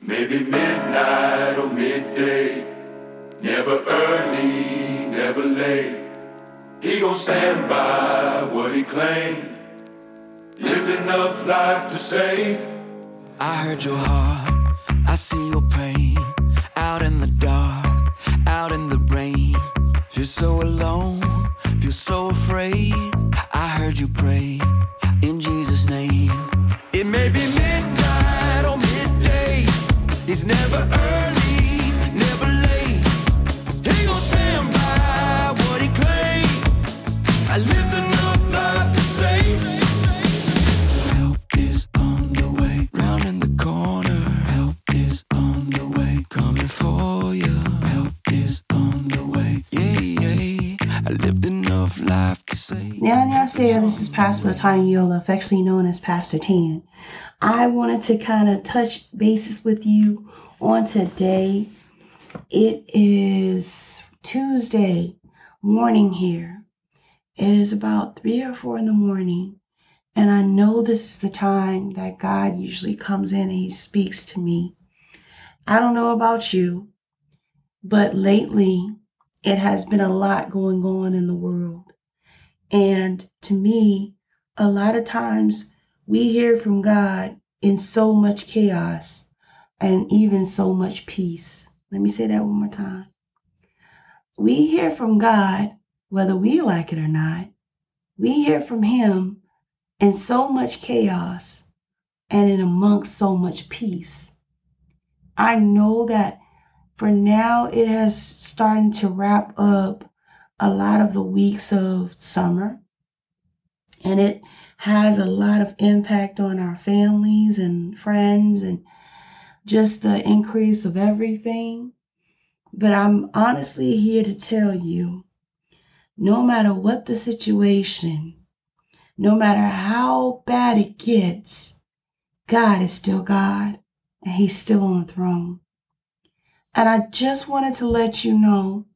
Maybe midnight or midday. Never early, never late. He gon' stand by what he claimed. Lived enough life to say. I heard your heart, I see your pain. Out in the dark, out in the rain. Feel so alone, feel so afraid. I heard you pray there. This is Pastor Tanya Yola, affectionately known as Pastor Tan. I wanted to kind of touch bases with you on today. It is Tuesday morning here. It is about three or four in the morning, and I know this is the time that God usually comes in and He speaks to me. I don't know about you, but lately it has been a lot going on in the world. And to me, a lot of times we hear from God in so much chaos and even so much peace. Let me say that one more time. We hear from God, whether we like it or not, we hear from Him in so much chaos and in amongst so much peace. I know that for now it has started to wrap up a lot of the weeks of summer and it has a lot of impact on our families and friends and just the increase of everything. But I'm honestly here to tell you no matter what the situation, no matter how bad it gets, God is still God and He's still on the throne. And I just wanted to let you know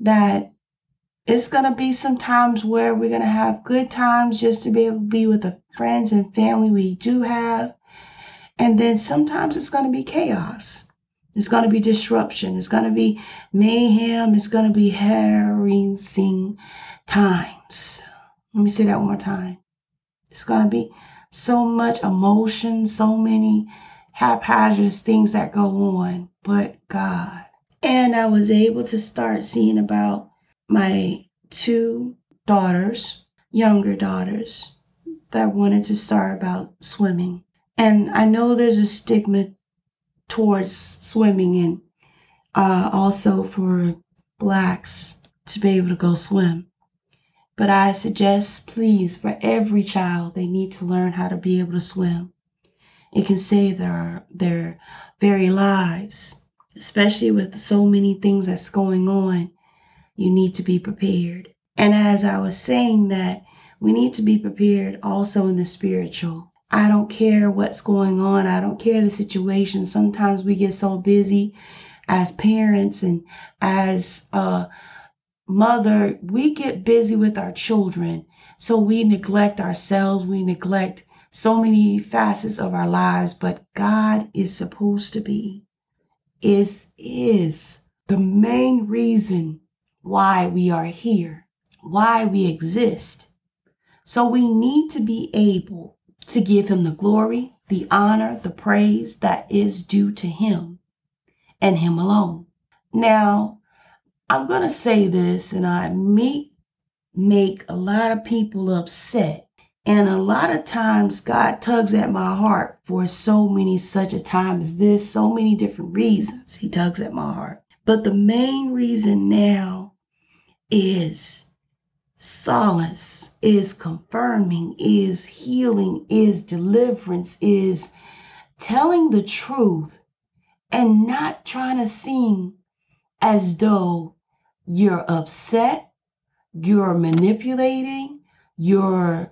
that it's going to be some times where we're going to have good times just to be able to be with the friends and family we do have. And then sometimes it's going to be chaos. It's going to be disruption. It's going to be mayhem. It's going to be harassing times. Let me say that one more time. It's going to be so much emotion, so many haphazard things that go on, but God. And I was able to start seeing about my two daughters, younger daughters, that wanted to start about swimming. And I know there's a stigma towards swimming and uh, also for blacks to be able to go swim. But I suggest, please, for every child, they need to learn how to be able to swim. It can save their their very lives, especially with so many things that's going on you need to be prepared. And as I was saying that, we need to be prepared also in the spiritual. I don't care what's going on. I don't care the situation. Sometimes we get so busy as parents and as a mother, we get busy with our children. So we neglect ourselves. We neglect so many facets of our lives. But God is supposed to be, is, is the main reason why we are here, why we exist. So we need to be able to give him the glory, the honor, the praise that is due to him and him alone. Now, I'm going to say this, and I may make a lot of people upset. And a lot of times, God tugs at my heart for so many such a time as this, so many different reasons. He tugs at my heart. But the main reason now is solace, is confirming, is healing, is deliverance, is telling the truth and not trying to seem as though you're upset, you're manipulating, you're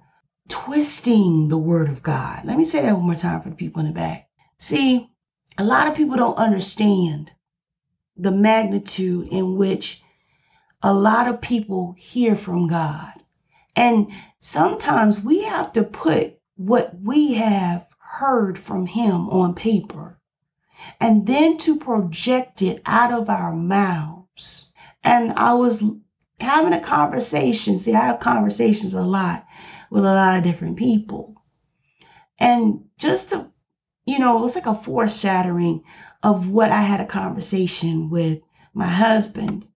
twisting the word of God. Let me say that one more time for the people in the back. See, a lot of people don't understand the magnitude in which a lot of people hear from God. And sometimes we have to put what we have heard from Him on paper. and then to project it out of our mouths. And I was having a conversation. See, I have conversations a lot with a lot of different people. And just to, you know, it's like a foreshadowing of what I had a conversation with my husband.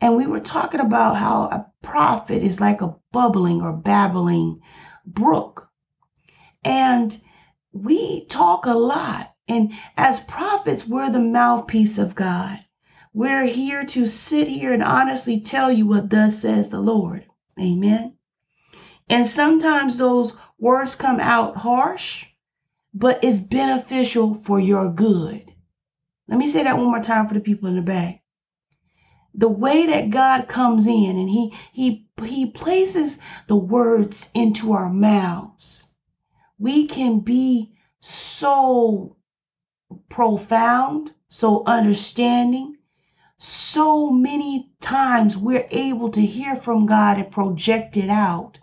And we were talking about how a prophet is like a bubbling or babbling brook. And we talk a lot. And as prophets, we're the mouthpiece of God. We're here to sit here and honestly tell you what thus says the Lord. Amen. And sometimes those words come out harsh, but it's beneficial for your good. Let me say that one more time for the people in the back. The way that God comes in and he he he places the words into our mouths. We can be so profound, so understanding, so many times we're able to hear from God and project it out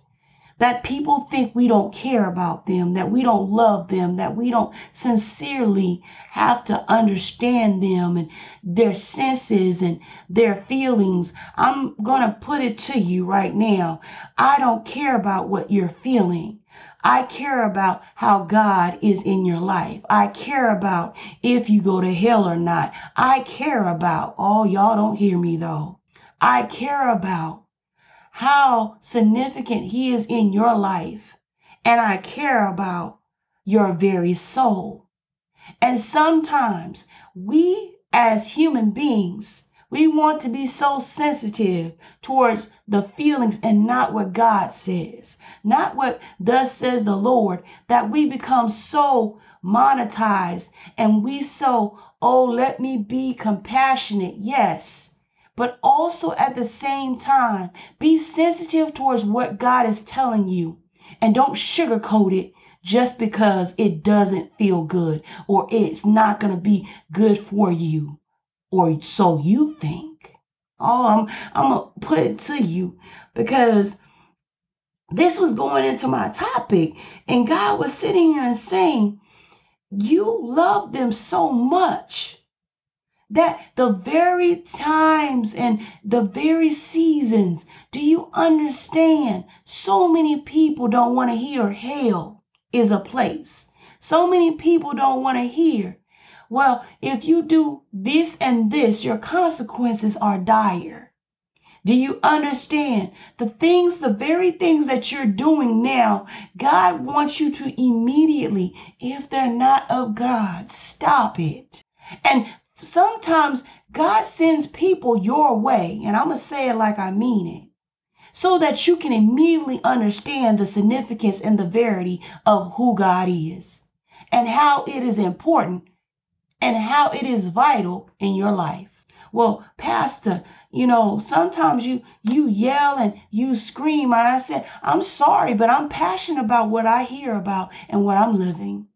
that people think we don't care about them, that we don't love them, that we don't sincerely have to understand them and their senses and their feelings. I'm going to put it to you right now. I don't care about what you're feeling. I care about how God is in your life. I care about if you go to hell or not. I care about, oh, y'all don't hear me though. I care about how significant He is in your life. And I care about your very soul. And sometimes we as human beings, we want to be so sensitive towards the feelings and not what God says, not what thus says the Lord, that we become so monetized and we so, oh, let me be compassionate. Yes. But also at the same time, be sensitive towards what God is telling you and don't sugarcoat it just because it doesn't feel good or it's not going to be good for you or so you think. Oh, I'm I'm gonna put it to you because this was going into my topic, and God was sitting here and saying, You love them so much that the very times and the very seasons, do you understand? So many people don't want to hear hell is a place. So many people don't want to hear well, if you do this and this, your consequences are dire. Do you understand? The things, the very things that you're doing now, God wants you to immediately, if they're not of God, stop it. And sometimes God sends people your way, and I'm going to say it like I mean it, so that you can immediately understand the significance and the verity of who God is and how it is important and how it is vital in your life. Well, pastor, you know, sometimes you you yell and you scream and I said, "I'm sorry, but I'm passionate about what I hear about and what I'm living."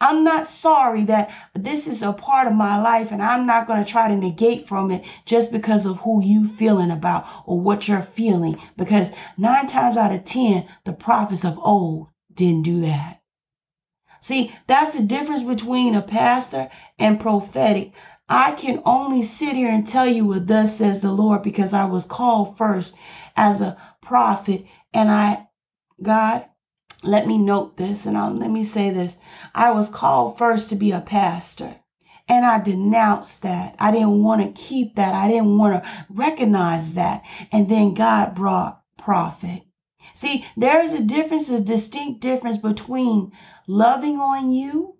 I'm not sorry that this is a part of my life and I'm not going to try to negate from it just because of who you feeling about or what you're feeling because 9 times out of 10 the prophets of old didn't do that. See, that's the difference between a pastor and prophetic. I can only sit here and tell you what thus says the Lord because I was called first as a prophet and I, God, let me note this and I'll, let me say this. I was called first to be a pastor. And I denounced that. I didn't want to keep that. I didn't want to recognize that. And then God brought prophet. See, there is a difference, a distinct difference between loving on you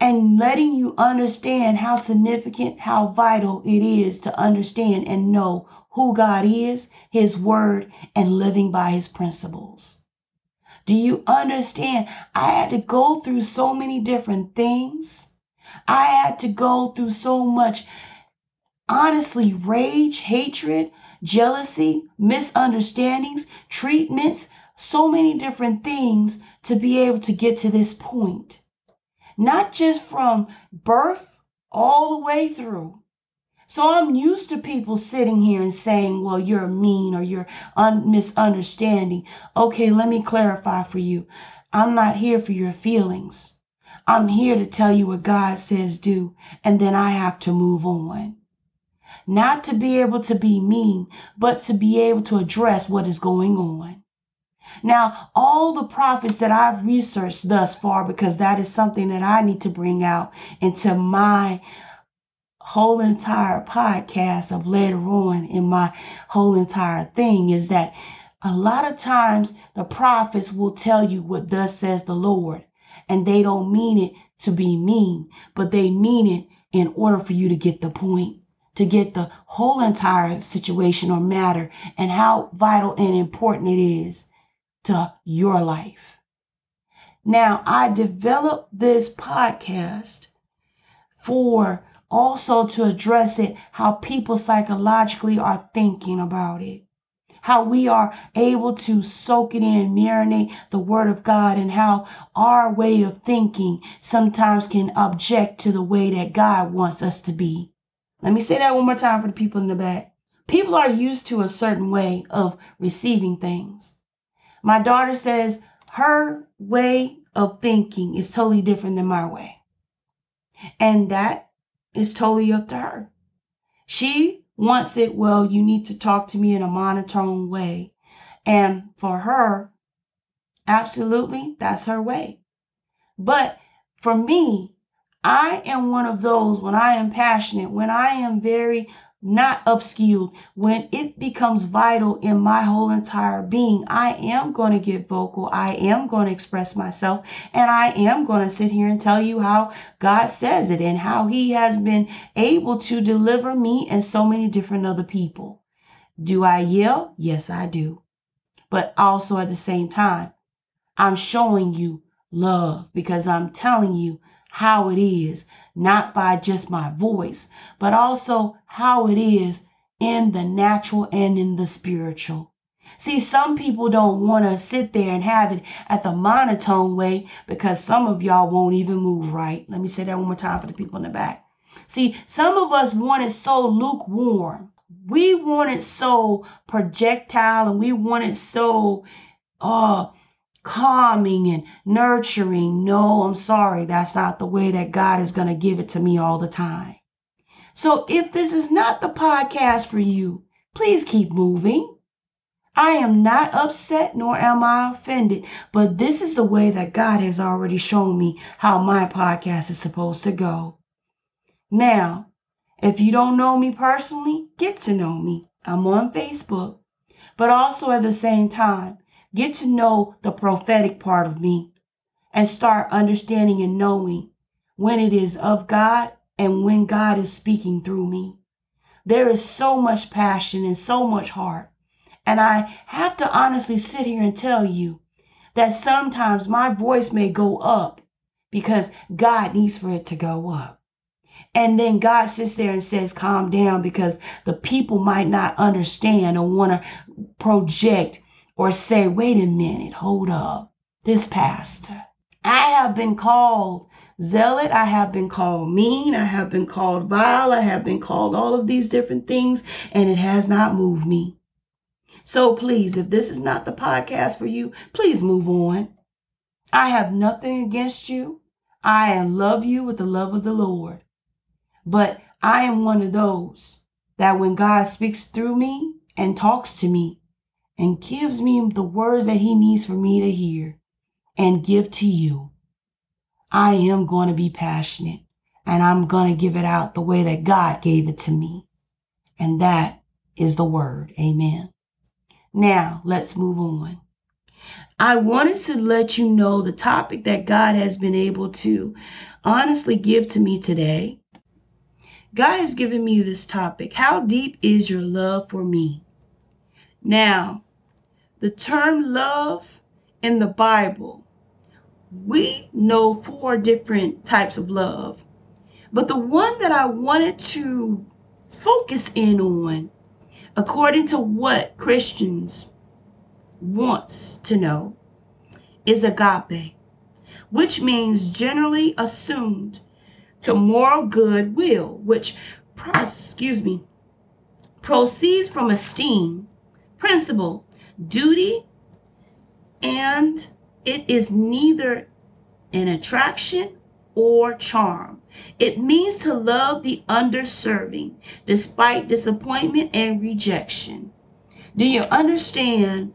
and letting you understand how significant, how vital it is to understand and know who God is, His Word, and living by His principles. Do you understand? I had to go through so many different things. I had to go through so much, honestly, rage, hatred, jealousy, misunderstandings, treatments, so many different things to be able to get to this point. Not just from birth all the way through. So I'm used to people sitting here and saying, well, you're mean or you're un- misunderstanding. Okay, let me clarify for you. I'm not here for your feelings. I'm here to tell you what God says do, and then I have to move on. Not to be able to be mean, but to be able to address what is going on. Now, all the prophets that I've researched thus far, because that is something that I need to bring out into my whole entire podcast of later on in my whole entire thing, is that a lot of times the prophets will tell you what thus says the Lord, and they don't mean it to be mean, but they mean it in order for you to get the point, to get the whole entire situation or matter and how vital and important it is to your life. Now, I developed this podcast for also to address it how people psychologically are thinking about it how we are able to soak it in, marinate the word of God, and how our way of thinking sometimes can object to the way that God wants us to be. Let me say that one more time for the people in the back. People are used to a certain way of receiving things. My daughter says her way of thinking is totally different than my way. And that is totally up to her. She wants it, well, you need to talk to me in a monotone way. And for her, absolutely, that's her way. But for me, I am one of those when I am passionate, when I am very not upskilled, when it becomes vital in my whole entire being, I am going to get vocal. I am going to express myself. And I am going to sit here and tell you how God says it and how He has been able to deliver me and so many different other people. Do I yell? Yes, I do. But also at the same time, I'm showing you love because I'm telling you how it is, not by just my voice, but also how it is in the natural and in the spiritual. See, some people don't want to sit there and have it at the monotone way because some of y'all won't even move right. Let me say that one more time for the people in the back. See, some of us want it so lukewarm. We want it so projectile and we want it so uh calming and nurturing. No, I'm sorry. That's not the way that God is going to give it to me all the time. So if this is not the podcast for you, please keep moving. I am not upset nor am I offended, but this is the way that God has already shown me how my podcast is supposed to go. Now, if you don't know me personally, get to know me. I'm on Facebook, but also at the same time, Get to know the prophetic part of me and start understanding and knowing when it is of God and when God is speaking through me. There is so much passion and so much heart. And I have to honestly sit here and tell you that sometimes my voice may go up because God needs for it to go up. And then God sits there and says, calm down because the people might not understand or want to project or say, wait a minute, hold up, this pastor. I have been called zealot. I have been called mean. I have been called vile. I have been called all of these different things, and it has not moved me. So please, if this is not the podcast for you, please move on. I have nothing against you. I love you with the love of the Lord. But I am one of those that when God speaks through me and talks to me, and gives me the words that He needs for me to hear and give to you, I am going to be passionate and I'm going to give it out the way that God gave it to me. And that is the word. Amen. Now let's move on. I wanted to let you know the topic that God has been able to honestly give to me today. God has given me this topic How deep is your love for me? Now, the term love in the Bible, we know four different types of love. But the one that I wanted to focus in on, according to what Christians wants to know, is agape, which means generally assumed to moral goodwill, which, excuse me, proceeds from esteem, principle, duty, and it is neither an attraction or charm. It means to love the underserving despite disappointment and rejection. Do you understand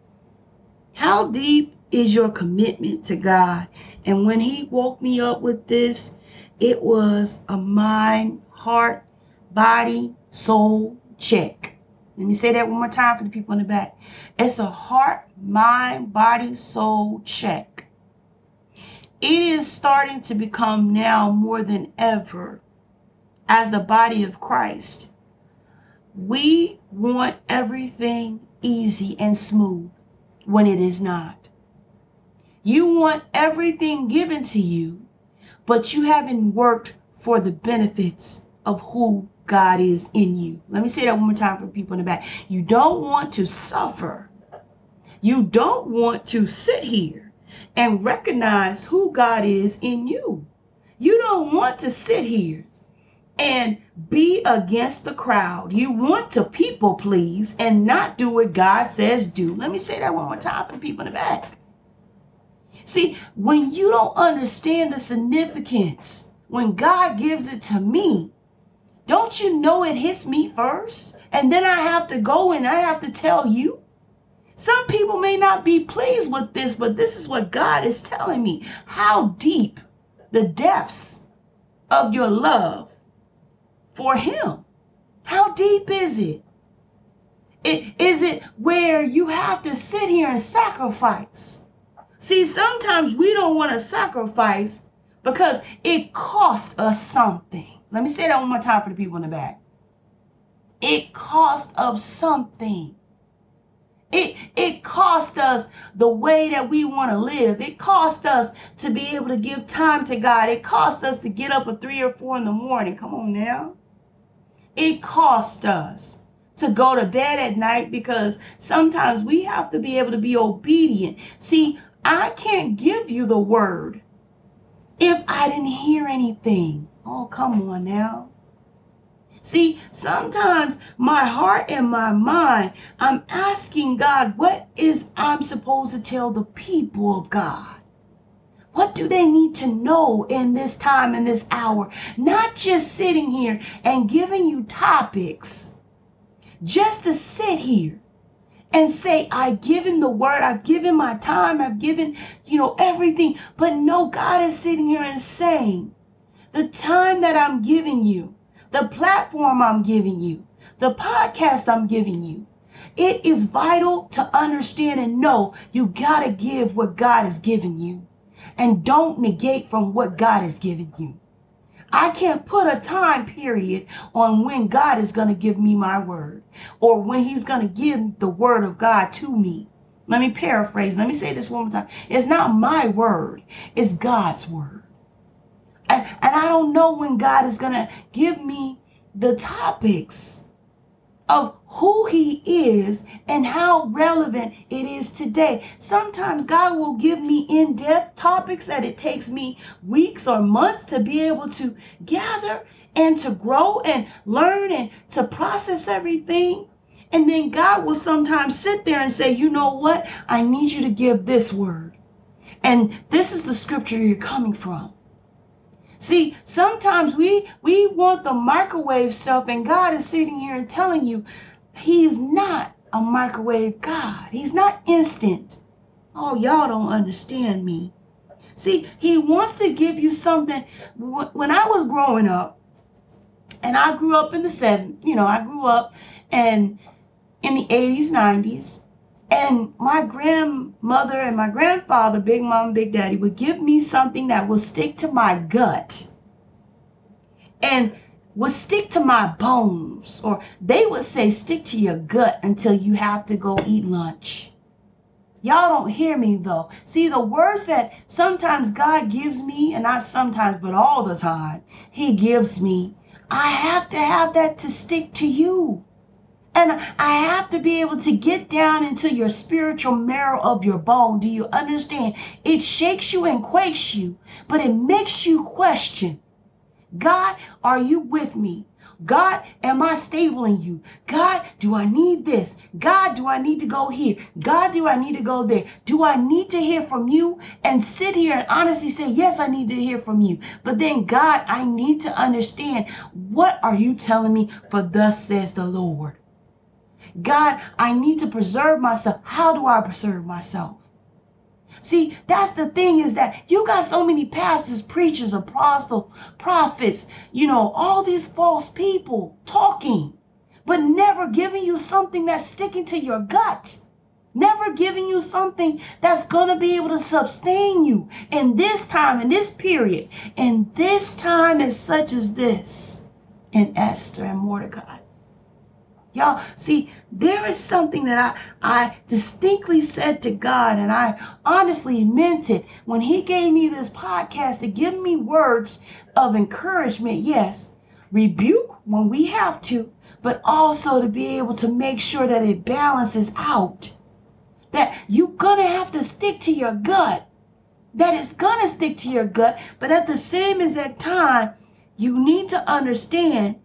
how deep is your commitment to God? And when He woke me up with this, it was a mind, heart, body, soul check. Let me say that one more time for the people in the back. It's a heart, mind, body, soul check. It is starting to become now more than ever as the body of Christ. We want everything easy and smooth when it is not. You want everything given to you, but you haven't worked for the benefits of who God is in you. Let me say that one more time for people in the back. You don't want to suffer. You don't want to sit here and recognize who God is in you. You don't want to sit here and be against the crowd. You want to people please and not do what God says do. Let me say that one more time for the people in the back. See, when you don't understand the significance, when God gives it to me, don't you know it hits me first? And then I have to go and I have to tell you. Some people may not be pleased with this, but this is what God is telling me. How deep the depths of your love for Him. How deep is it? it is it where you have to sit here and sacrifice? See, sometimes we don't want to sacrifice because it costs us something. Let me say that one more time for the people in the back. It cost us something. It it cost us the way that we want to live. It cost us to be able to give time to God. It cost us to get up at three or four in the morning. Come on now. It cost us to go to bed at night because sometimes we have to be able to be obedient. See, I can't give you the word if I didn't hear anything. Oh, come on now. See, sometimes my heart and my mind, I'm asking God, what is I'm supposed to tell the people of God? What do they need to know in this time, in this hour? Not just sitting here and giving you topics, just to sit here and say, I've given the word, I've given my time, I've given, you know, everything. But no, God is sitting here and saying, the time that I'm giving you, the platform I'm giving you, the podcast I'm giving you. It is vital to understand and know you got to give what God has given you. And don't negate from what God has given you. I can't put a time period on when God is going to give me my word or when he's going to give the word of God to me. Let me paraphrase. Let me say this one more time. It's not my word, it's God's word. And, and I don't know when God is going to give me the topics of who he is and how relevant it is today. Sometimes God will give me in-depth topics that it takes me weeks or months to be able to gather and to grow and learn and to process everything. And then God will sometimes sit there and say, you know what? I need you to give this word. And this is the scripture you're coming from. See, sometimes we we want the microwave stuff, and God is sitting here and telling you He's not a microwave God. He's not instant. Oh, y'all don't understand me. See, He wants to give you something. When I was growing up, and I grew up in the seven, you know, I grew up and in the 80s, 90s, and my grandmother and my grandfather, Big Mom, Big Daddy, would give me something that will stick to my gut and would stick to my bones. Or they would say, stick to your gut until you have to go eat lunch. Y'all don't hear me though. See, the words that sometimes God gives me, and not sometimes, but all the time, He gives me, I have to have that to stick to you. And I have to be able to get down into your spiritual marrow of your bone. Do you understand? It shakes you and quakes you, but it makes you question God, are you with me? God, am I stable in you? God, do I need this? God, do I need to go here? God, do I need to go there? Do I need to hear from you? And sit here and honestly say, Yes, I need to hear from you. But then, God, I need to understand what are you telling me? For thus says the Lord. God, I need to preserve myself. How do I preserve myself? See, that's the thing is that you got so many pastors, preachers, apostles, prophets, you know, all these false people talking, but never giving you something that's sticking to your gut. Never giving you something that's going to be able to sustain you in this time, in this period, in this time as such as this, in Esther and Mordecai. Y'all, see, there is something that I, I distinctly said to God, and I honestly meant it when He gave me this podcast to give me words of encouragement. Yes, rebuke when we have to, but also to be able to make sure that it balances out. That you're gonna have to stick to your gut. That it's gonna stick to your gut, but at the same exact time, you need to understand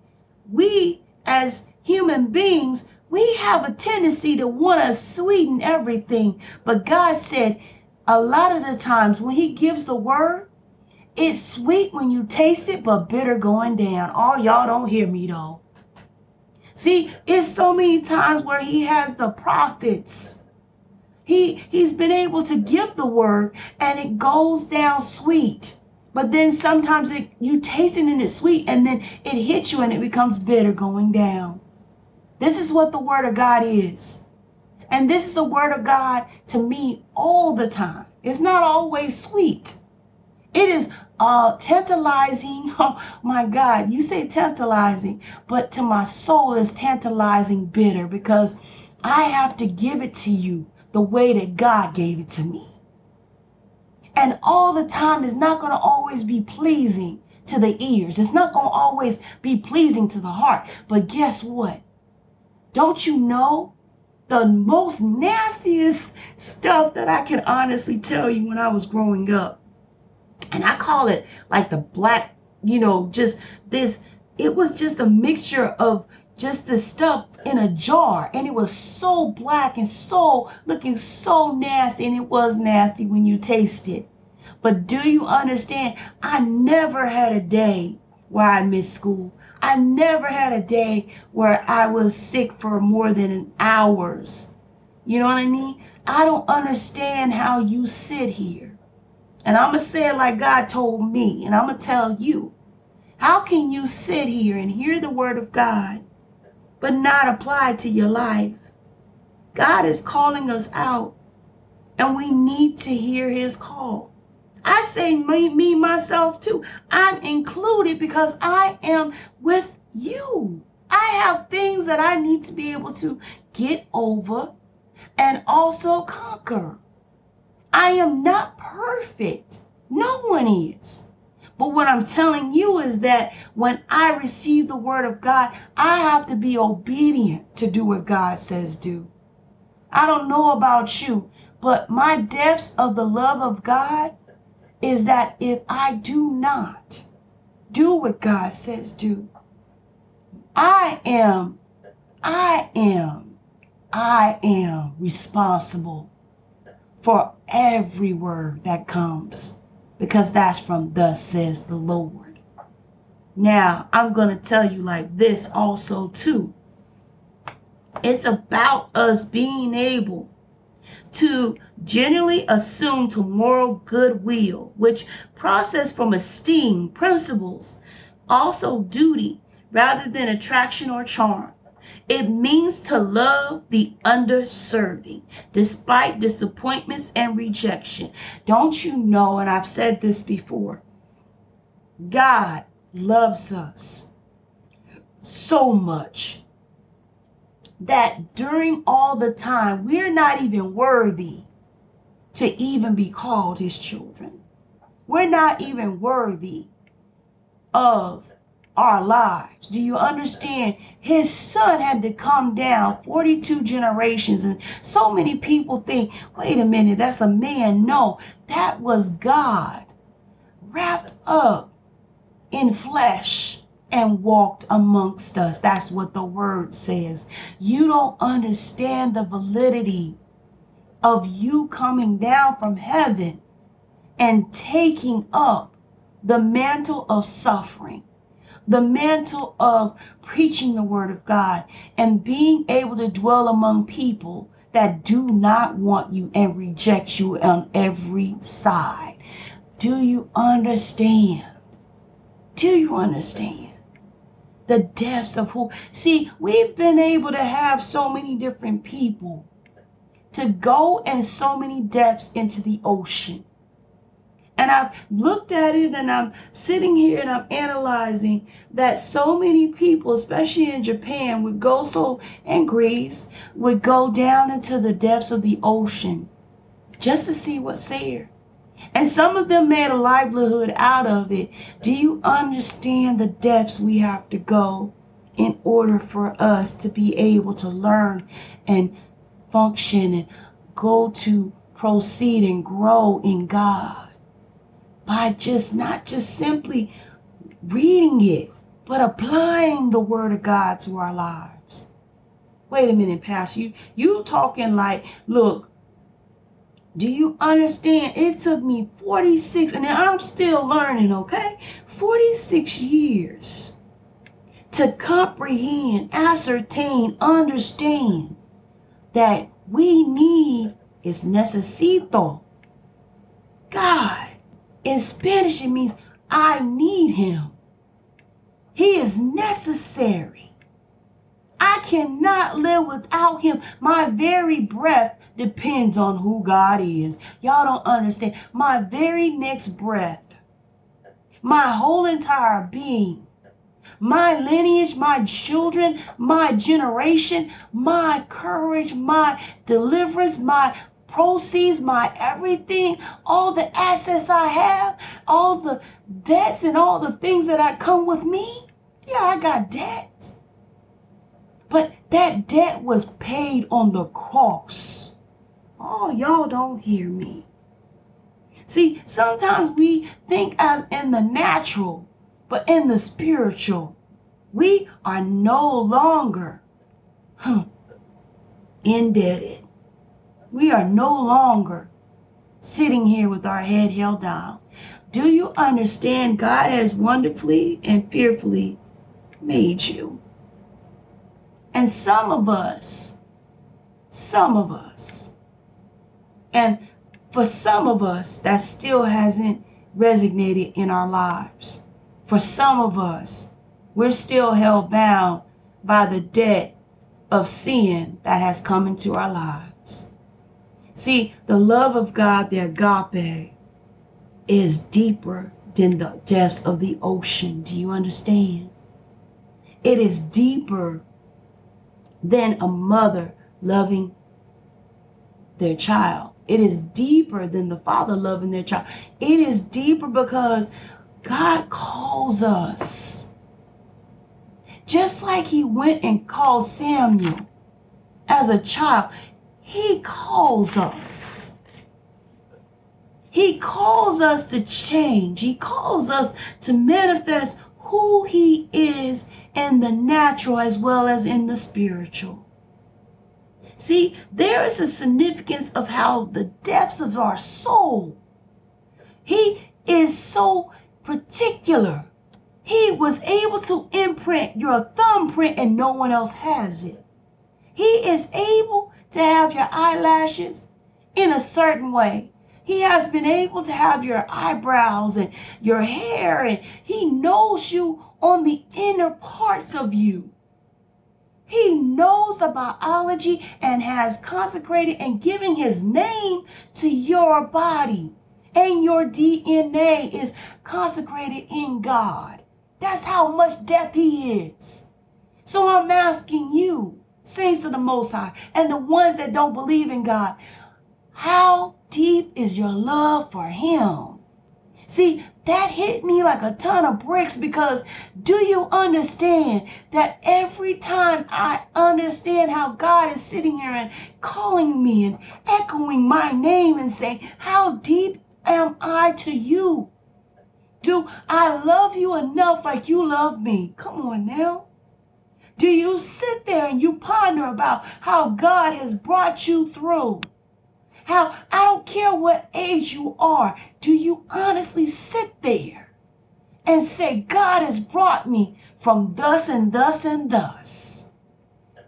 we as human beings, we have a tendency to want to sweeten everything. But God said a lot of the times when He gives the word, it's sweet when you taste it, but bitter going down. All y'all don't hear me though. See, it's so many times where He has the prophets. He he's been able to give the word and it goes down sweet. But then sometimes it you taste it and it's sweet and then it hits you and it becomes bitter going down. This is what the Word of God is. And this is the Word of God to me all the time. It's not always sweet. It is uh, tantalizing. Oh my God, you say tantalizing, but to my soul is tantalizing bitter because I have to give it to you the way that God gave it to me. And all the time is not going to always be pleasing to the ears. It's not going to always be pleasing to the heart. But guess what? Don't you know the most nastiest stuff that I can honestly tell you when I was growing up? And I call it like the black, you know, just this, it was just a mixture of just the stuff in a jar. And it was so black and so looking so nasty. And it was nasty when you taste it. But do you understand? I never had a day where i missed school I never had a day where I was sick for more than an hours. You know what I mean? I don't understand how you sit here. And I'm going to say it like God told me, and I'm going to tell you. How can you sit here and hear the word of God, but not apply it to your life? God is calling us out, and we need to hear his call. I say me, me, myself too. I'm included because I am with you. I have things that I need to be able to get over and also conquer. I am not perfect. No one is. But what I'm telling you is that when I receive the word of God, I have to be obedient to do what God says do. I don't know about you, but my depths of the love of God is that if I do not do what God says do, I am, I am, I am responsible for every word that comes because that's from thus says the Lord. Now, I'm going to tell you like this also too. It's about us being able to generally assume to moral goodwill, which process from esteem, principles, also duty, rather than attraction or charm. It means to love the underserving despite disappointments and rejection. Don't you know, and I've said this before, God loves us so much that during all the time we're not even worthy to even be called his children. We're not even worthy of our lives. Do you understand? His son had to come down 42 generations, and so many people think, wait a minute, that's a man. No, that was God wrapped up in flesh and walked amongst us. That's what the word says. You don't understand the validity of you coming down from heaven and taking up the mantle of suffering, the mantle of preaching the word of God, and being able to dwell among people that do not want you and reject you on every side. Do you understand? Do you understand? The depths of who. See, we've been able to have so many different people to go in so many depths into the ocean. And I've looked at it and I'm sitting here and I'm analyzing that so many people, especially in Japan, would go so, and Greece, would go down into the depths of the ocean just to see what's there. And some of them made a livelihood out of it. Do you understand the depths we have to go in order for us to be able to learn and function and go to proceed and grow in God? by just not just simply reading it, but applying the word of God to our lives. Wait a minute, Pastor. You you talking like, look, do you understand? It took me 46, and I'm still learning, okay? 46 years to comprehend, ascertain, understand that we need is necesito. God in Spanish, it means I need him. He is necessary. I cannot live without him. My very breath depends on who God is. Y'all don't understand. My very next breath, my whole entire being, my lineage, my children, my generation, my courage, my deliverance, my proceeds, my everything, all the assets I have, all the debts and all the things that I come with me. Yeah, I got debt. But that debt was paid on the cross. Oh, y'all don't hear me. See, sometimes we think as in the natural, but in the spiritual, we are no longer huh, indebted. We are no longer sitting here with our head held down. Do you understand God has wonderfully and fearfully made you? And some of us, some of us, and for some of us, that still hasn't resonated in our lives. For some of us, we're still held bound by the debt of sin that has come into our lives. See, the love of God, the agape, is deeper than the depths of the ocean. Do you understand? It is deeper than a mother loving their child. It is deeper than the father loving their child. It is deeper because God calls us. Just like he went and called Samuel as a child, he calls us. He calls us to change. He calls us to manifest who He is in the natural as well as in the spiritual. See, there is a significance of how the depths of our soul, He is so particular. He was able to imprint your thumbprint and no one else has it. He is able to have your eyelashes in a certain way. He has been able to have your eyebrows and your hair, and He knows you on the inner parts of you. He knows the biology and has consecrated and given His name to your body. And your DNA is consecrated in God. That's how much death He is. So I'm asking you saints of the Most High, and the ones that don't believe in God. How deep is your love for Him? See, that hit me like a ton of bricks because do you understand that every time I understand how God is sitting here and calling me and echoing my name and saying, How deep am I to you? Do I love you enough like you love me? Come on now. Do you sit there and you ponder about how God has brought you through? How I don't care what age you are, do you honestly sit there and say, God has brought me from thus and thus and thus?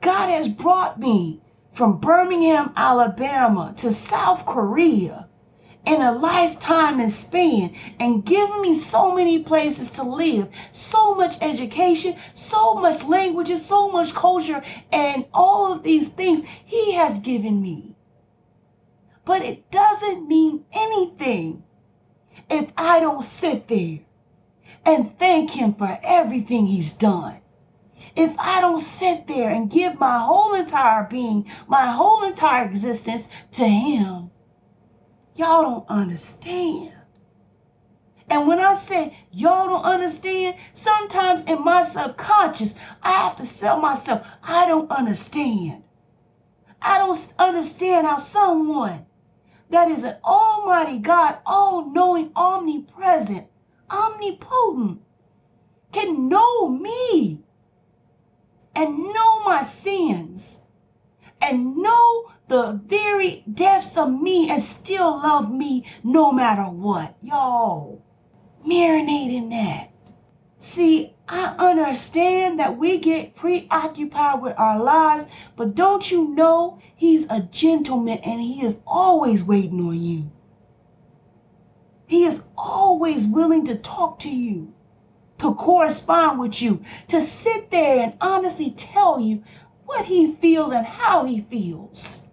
God has brought me from Birmingham, Alabama to South Korea in a lifetime and span and given me so many places to live, so much education, so much languages, so much culture, and all of these things He has given me. But it doesn't mean anything if I don't sit there and thank Him for everything He's done if I don't sit there and give my whole entire being, my whole entire existence to Him, y'all don't understand. And when I say y'all don't understand, sometimes in my subconscious, I have to tell myself, I don't understand. I don't understand how someone that is an almighty God, all knowing, omnipresent, omnipotent, can know me and know my sins and know the very depths of me and still love me no matter what. Y'all, marinate in that. See, I understand that we get preoccupied with our lives, but don't you know he's a gentleman and he is always waiting on you? He is always willing to talk to you to correspond with you, to sit there and honestly tell you what he feels and how he feels.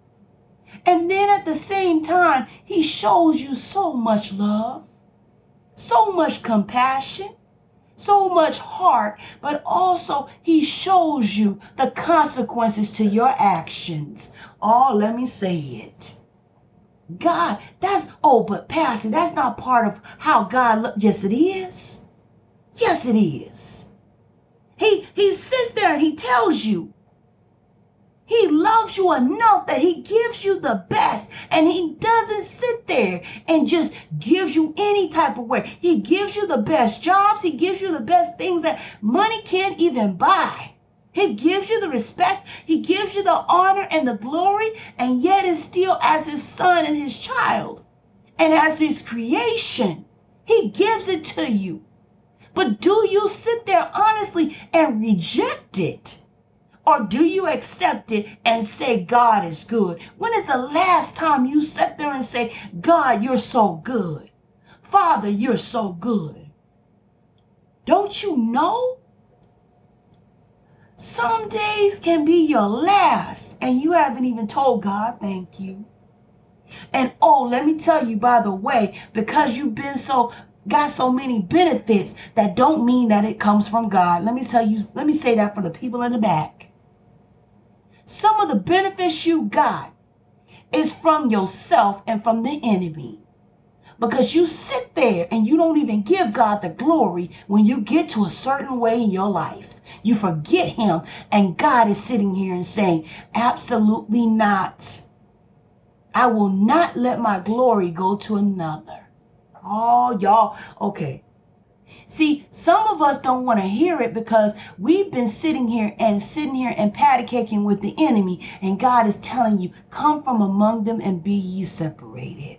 And then at the same time, he shows you so much love, so much compassion, so much heart, but also he shows you the consequences to your actions. Oh, let me say it. God, that's, oh, but Pastor, that's not part of how God, look. yes, it is. Yes, it is. He he sits there and he tells you. He loves you enough that he gives you the best. And he doesn't sit there and just gives you any type of way. He gives you the best jobs. He gives you the best things that money can't even buy. He gives you the respect. He gives you the honor and the glory. And yet is still as his son and his child. And as his creation. He gives it to you. But do you sit there honestly and reject it? Or do you accept it and say, God is good? When is the last time you sat there and say, God, you're so good? Father, you're so good. Don't you know? Some days can be your last, and you haven't even told God thank you. And oh, let me tell you, by the way, because you've been so got so many benefits that don't mean that it comes from God. Let me tell you, let me say that for the people in the back. Some of the benefits you got is from yourself and from the enemy. Because you sit there and you don't even give God the glory when you get to a certain way in your life. You forget Him, and God is sitting here and saying, Absolutely not. I will not let my glory go to another. Oh, y'all, okay. See, some of us don't want to hear it because we've been sitting here and sitting here and patty caking with the enemy, and God is telling you, come from among them and be ye separated.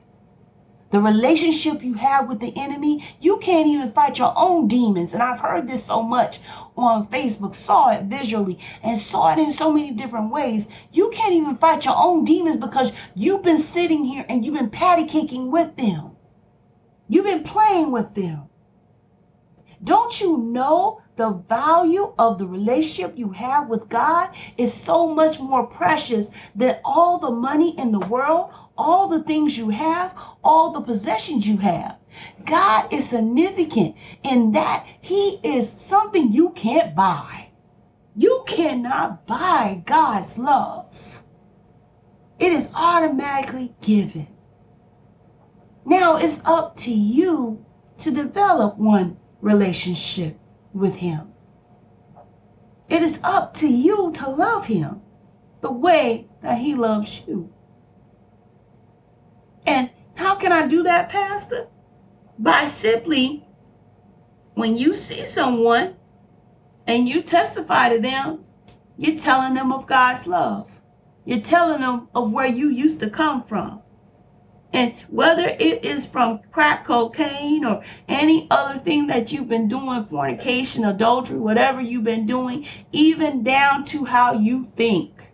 The relationship you have with the enemy, you can't even fight your own demons. And I've heard this so much on Facebook, saw it visually, and saw it in so many different ways. You can't even fight your own demons because you've been sitting here and you've been patty caking with them. You've been playing with them. Don't you know the value of the relationship you have with God is so much more precious than all the money in the world, all the things you have, all the possessions you have? God is significant in that He is something you can't buy. You cannot buy God's love, it is automatically given. Now it's up to you to develop one relationship with Him. It is up to you to love Him the way that He loves you. And how can I do that, Pastor? By simply when you see someone and you testify to them, you're telling them of God's love. You're telling them of where you used to come from. And whether it is from crack cocaine or any other thing that you've been doing, fornication, adultery, whatever you've been doing, even down to how you think.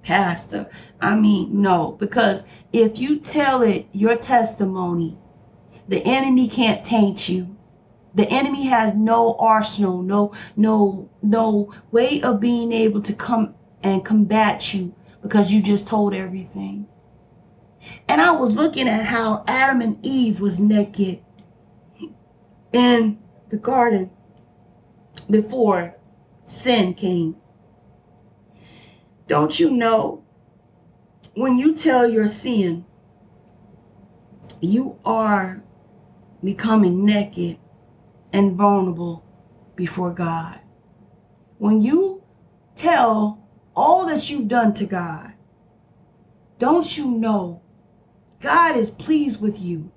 Pastor, I mean, no, because if you tell it your testimony, the enemy can't taint you. The enemy has no arsenal, no, no, no way of being able to come and combat you because you just told everything. And I was looking at how Adam and Eve was naked in the garden before sin came. Don't you know when you tell your sin, you are becoming naked and vulnerable before God. When you tell all that you've done to God, don't you know God is pleased with you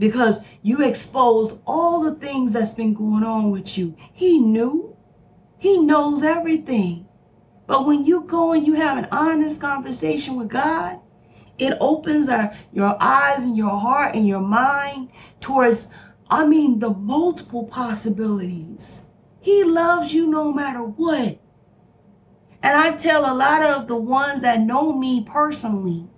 because you expose all the things that's been going on with you. He knew. He knows everything. But when you go and you have an honest conversation with God, it opens our, your eyes and your heart and your mind towards, I mean, the multiple possibilities. He loves you no matter what. And I tell a lot of the ones that know me personally,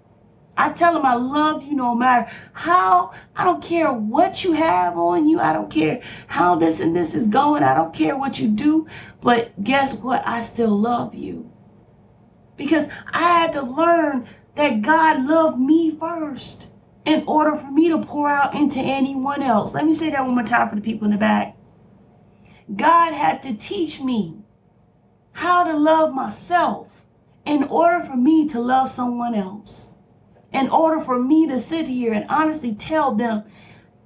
I tell them I love you no matter how. I don't care what you have on you. I don't care how this and this is going. I don't care what you do. But guess what? I still love you. Because I had to learn that God loved me first in order for me to pour out into anyone else. Let me say that one more time for the people in the back. God had to teach me how to love myself in order for me to love someone else in order for me to sit here and honestly tell them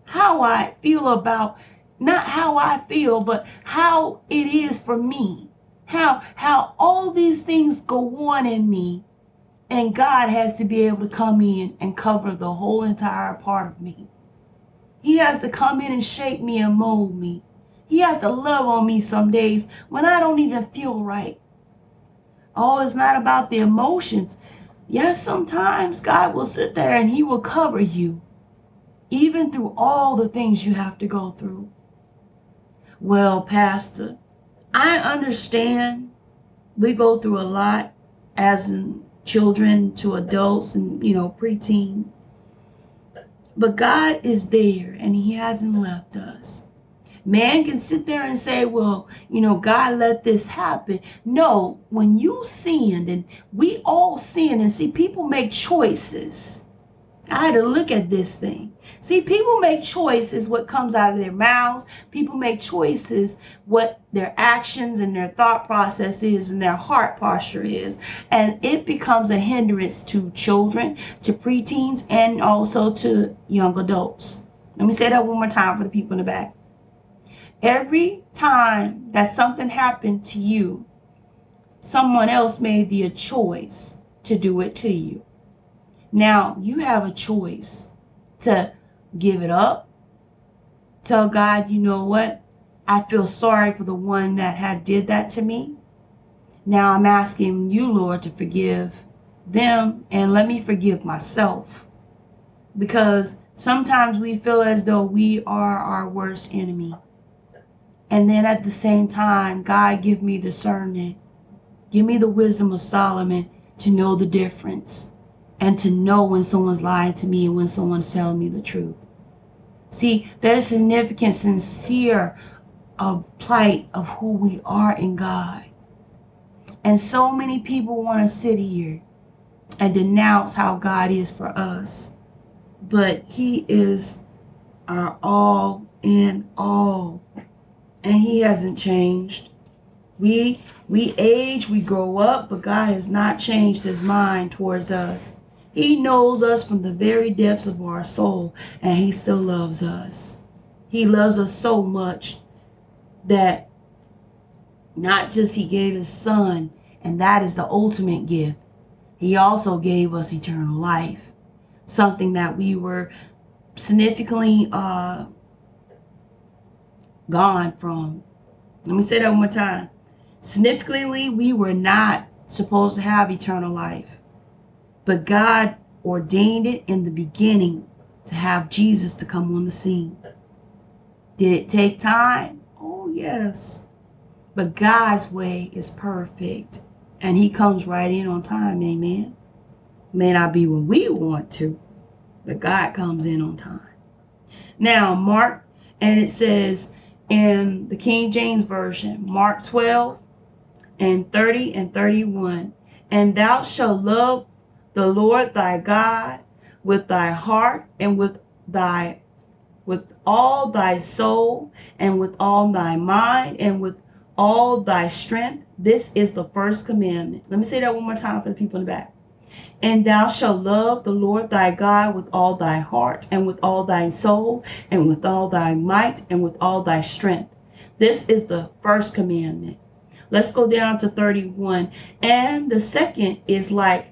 how I feel about not how I feel, but how it is for me. How how all these things go on in me and God has to be able to come in and cover the whole entire part of me. He has to come in and shape me and mold me. He has to love on me some days when I don't even feel right. Oh, it's not about the emotions. Yes, sometimes God will sit there and He will cover you, even through all the things you have to go through. Well, Pastor, I understand we go through a lot as in children to adults and, you know, preteen. But God is there and He hasn't left us. Man can sit there and say, well, you know, God let this happen. No, when you sinned, and we all sin, and see, people make choices. I had to look at this thing. See, people make choices what comes out of their mouths. People make choices what their actions and their thought process is and their heart posture is. And it becomes a hindrance to children, to preteens, and also to young adults. Let me say that one more time for the people in the back. Every time that something happened to you, someone else made the choice to do it to you. Now you have a choice to give it up. Tell God, you know what? I feel sorry for the one that had did that to me. Now I'm asking you, Lord, to forgive them and let me forgive myself. Because sometimes we feel as though we are our worst enemy. And then at the same time, God, give me discernment. Give me the wisdom of Solomon to know the difference and to know when someone's lying to me and when someone's telling me the truth. See, there's significant, sincere of plight of who we are in God. And so many people want to sit here and denounce how God is for us. But he is our all in all and he hasn't changed. We we age, we grow up, but God has not changed his mind towards us. He knows us from the very depths of our soul, and he still loves us. He loves us so much that not just he gave his son, and that is the ultimate gift. He also gave us eternal life, something that we were significantly uh, gone from. Let me say that one more time. Significantly, we were not supposed to have eternal life. But God ordained it in the beginning to have Jesus to come on the scene. Did it take time? Oh, yes. But God's way is perfect. And he comes right in on time. Amen. May not be when we want to, but God comes in on time. Now, Mark, and it says in the King James Version, Mark 12 and 30 and 31, and thou shalt love the Lord thy God with thy heart and with thy with all thy soul and with all thy mind and with all thy strength. This is the first commandment. Let me say that one more time for the people in the back. And thou shalt love the Lord thy God with all thy heart and with all thy soul and with all thy might and with all thy strength. This is the first commandment. Let's go down to 31. And the second is like,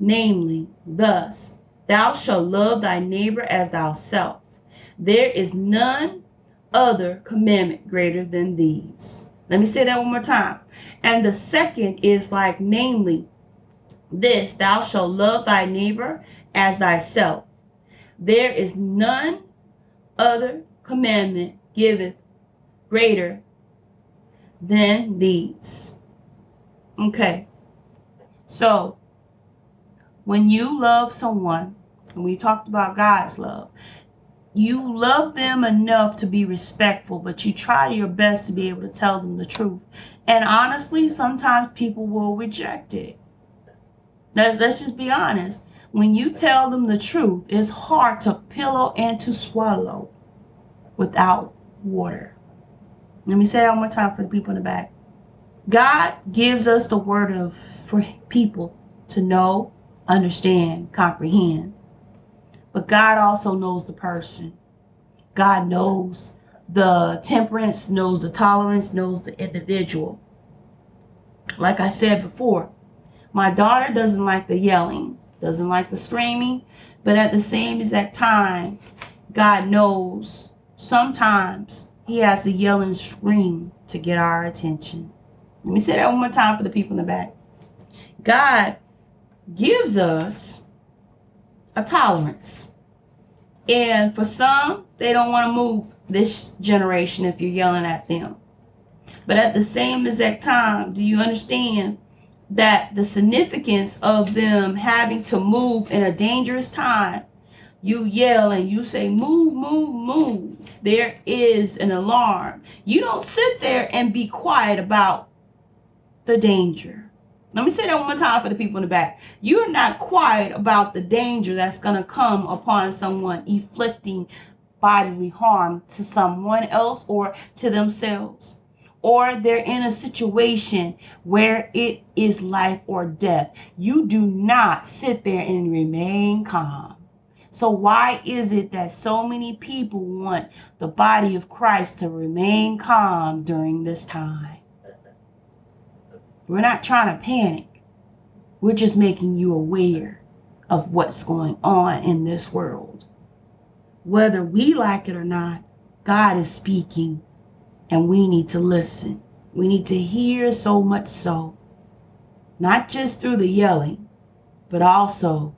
namely, thus, thou shalt love thy neighbor as thyself. There is none other commandment greater than these. Let me say that one more time. And the second is like, namely, this thou shalt love thy neighbor as thyself. There is none other commandment giveth greater than these. Okay. So, when you love someone, and we talked about God's love, you love them enough to be respectful, but you try your best to be able to tell them the truth. And honestly, sometimes people will reject it. Let's, let's just be honest. When you tell them the truth, it's hard to pillow and to swallow without water. Let me say that one more time for the people in the back. God gives us the word of for people to know, understand, comprehend. But God also knows the person. God knows the temperance, knows the tolerance, knows the individual. Like I said before, my daughter doesn't like the yelling, doesn't like the screaming, but at the same exact time, God knows sometimes He has to yell and scream to get our attention. Let me say that one more time for the people in the back. God gives us a tolerance. And for some, they don't want to move this generation if you're yelling at them. But at the same exact time, do you understand that the significance of them having to move in a dangerous time, you yell and you say, Move, move, move. There is an alarm. You don't sit there and be quiet about the danger. Let me say that one more time for the people in the back. You're not quiet about the danger that's going to come upon someone inflicting bodily harm to someone else or to themselves or they're in a situation where it is life or death. You do not sit there and remain calm. So, why is it that so many people want the body of Christ to remain calm during this time? We're not trying to panic, we're just making you aware of what's going on in this world. Whether we like it or not, God is speaking and we need to listen. We need to hear so much so, not just through the yelling, but also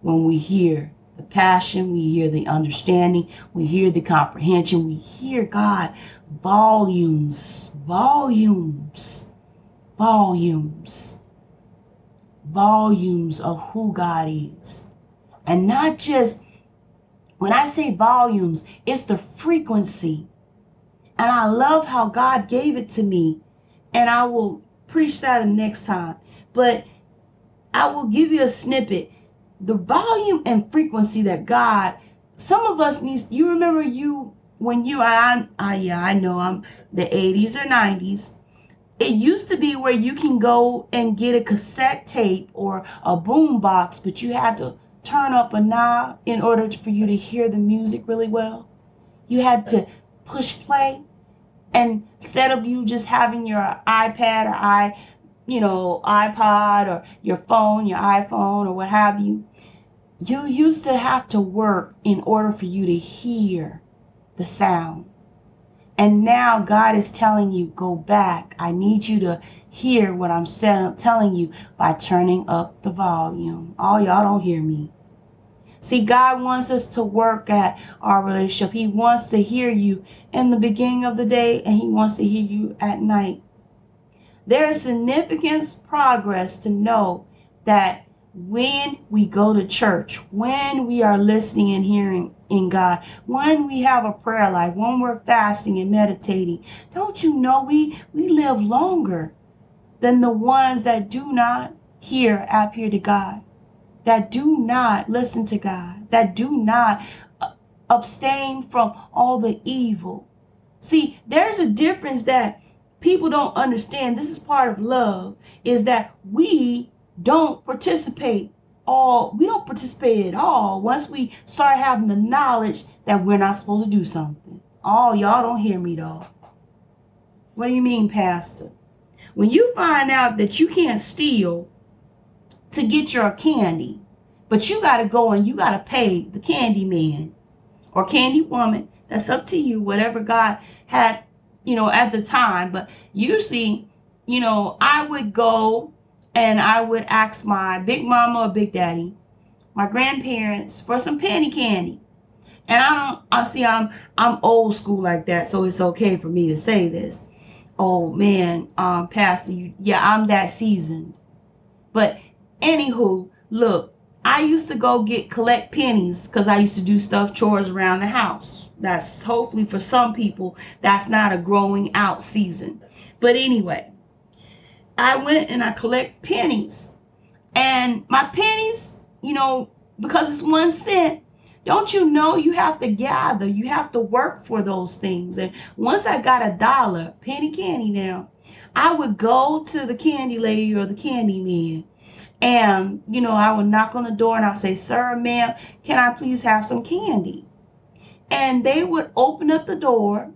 when we hear the passion, we hear the understanding, we hear the comprehension, we hear God volumes, volumes, volumes, volumes of who God is. And not just, when I say volumes, it's the frequency and I love how God gave it to me. And I will preach that next time. But I will give you a snippet. The volume and frequency that God, some of us needs, you remember you, when you, I, I, yeah, I know I'm the 80s or 90s. It used to be where you can go and get a cassette tape or a boom box, but you had to turn up a knob in order for you to hear the music really well. You had to push play. And instead of you just having your iPad or i, you know, iPod or your phone, your iPhone or what have you, you used to have to work in order for you to hear the sound. And now God is telling you, go back. I need you to hear what I'm telling you by turning up the volume. All y'all don't hear me. See, God wants us to work at our relationship. He wants to hear you in the beginning of the day and He wants to hear you at night. There is significant progress to know that when we go to church, when we are listening and hearing in God, when we have a prayer life, when we're fasting and meditating, don't you know we, we live longer than the ones that do not hear, appear to God, that do not listen to God, that do not uh, abstain from all the evil. See, there's a difference that people don't understand. This is part of love, is that we don't participate all we don't participate at all once we start having the knowledge that we're not supposed to do something. Oh, y'all don't hear me though. What do you mean, Pastor? When you find out that you can't steal to get your candy, but you got to go and you got to pay the candy man or candy woman, that's up to you, whatever God had, you know, at the time. But usually, you know, I would go and I would ask my big mama or big daddy, my grandparents for some penny candy. And I don't I see I'm I'm old school like that, so it's okay for me to say this. Oh man, um Pastor, you yeah, I'm that seasoned. But anywho, look, I used to go get collect pennies because I used to do stuff chores around the house. That's hopefully for some people that's not a growing out season. But anyway, I went and I collect pennies. And my pennies, you know, because it's one cent, don't you know you have to gather, you have to work for those things. And once I got a dollar, penny candy now, I would go to the candy lady or the candy man. And, you know, I would knock on the door and I'll say, Sir, ma'am, can I please have some candy? And they would open up the door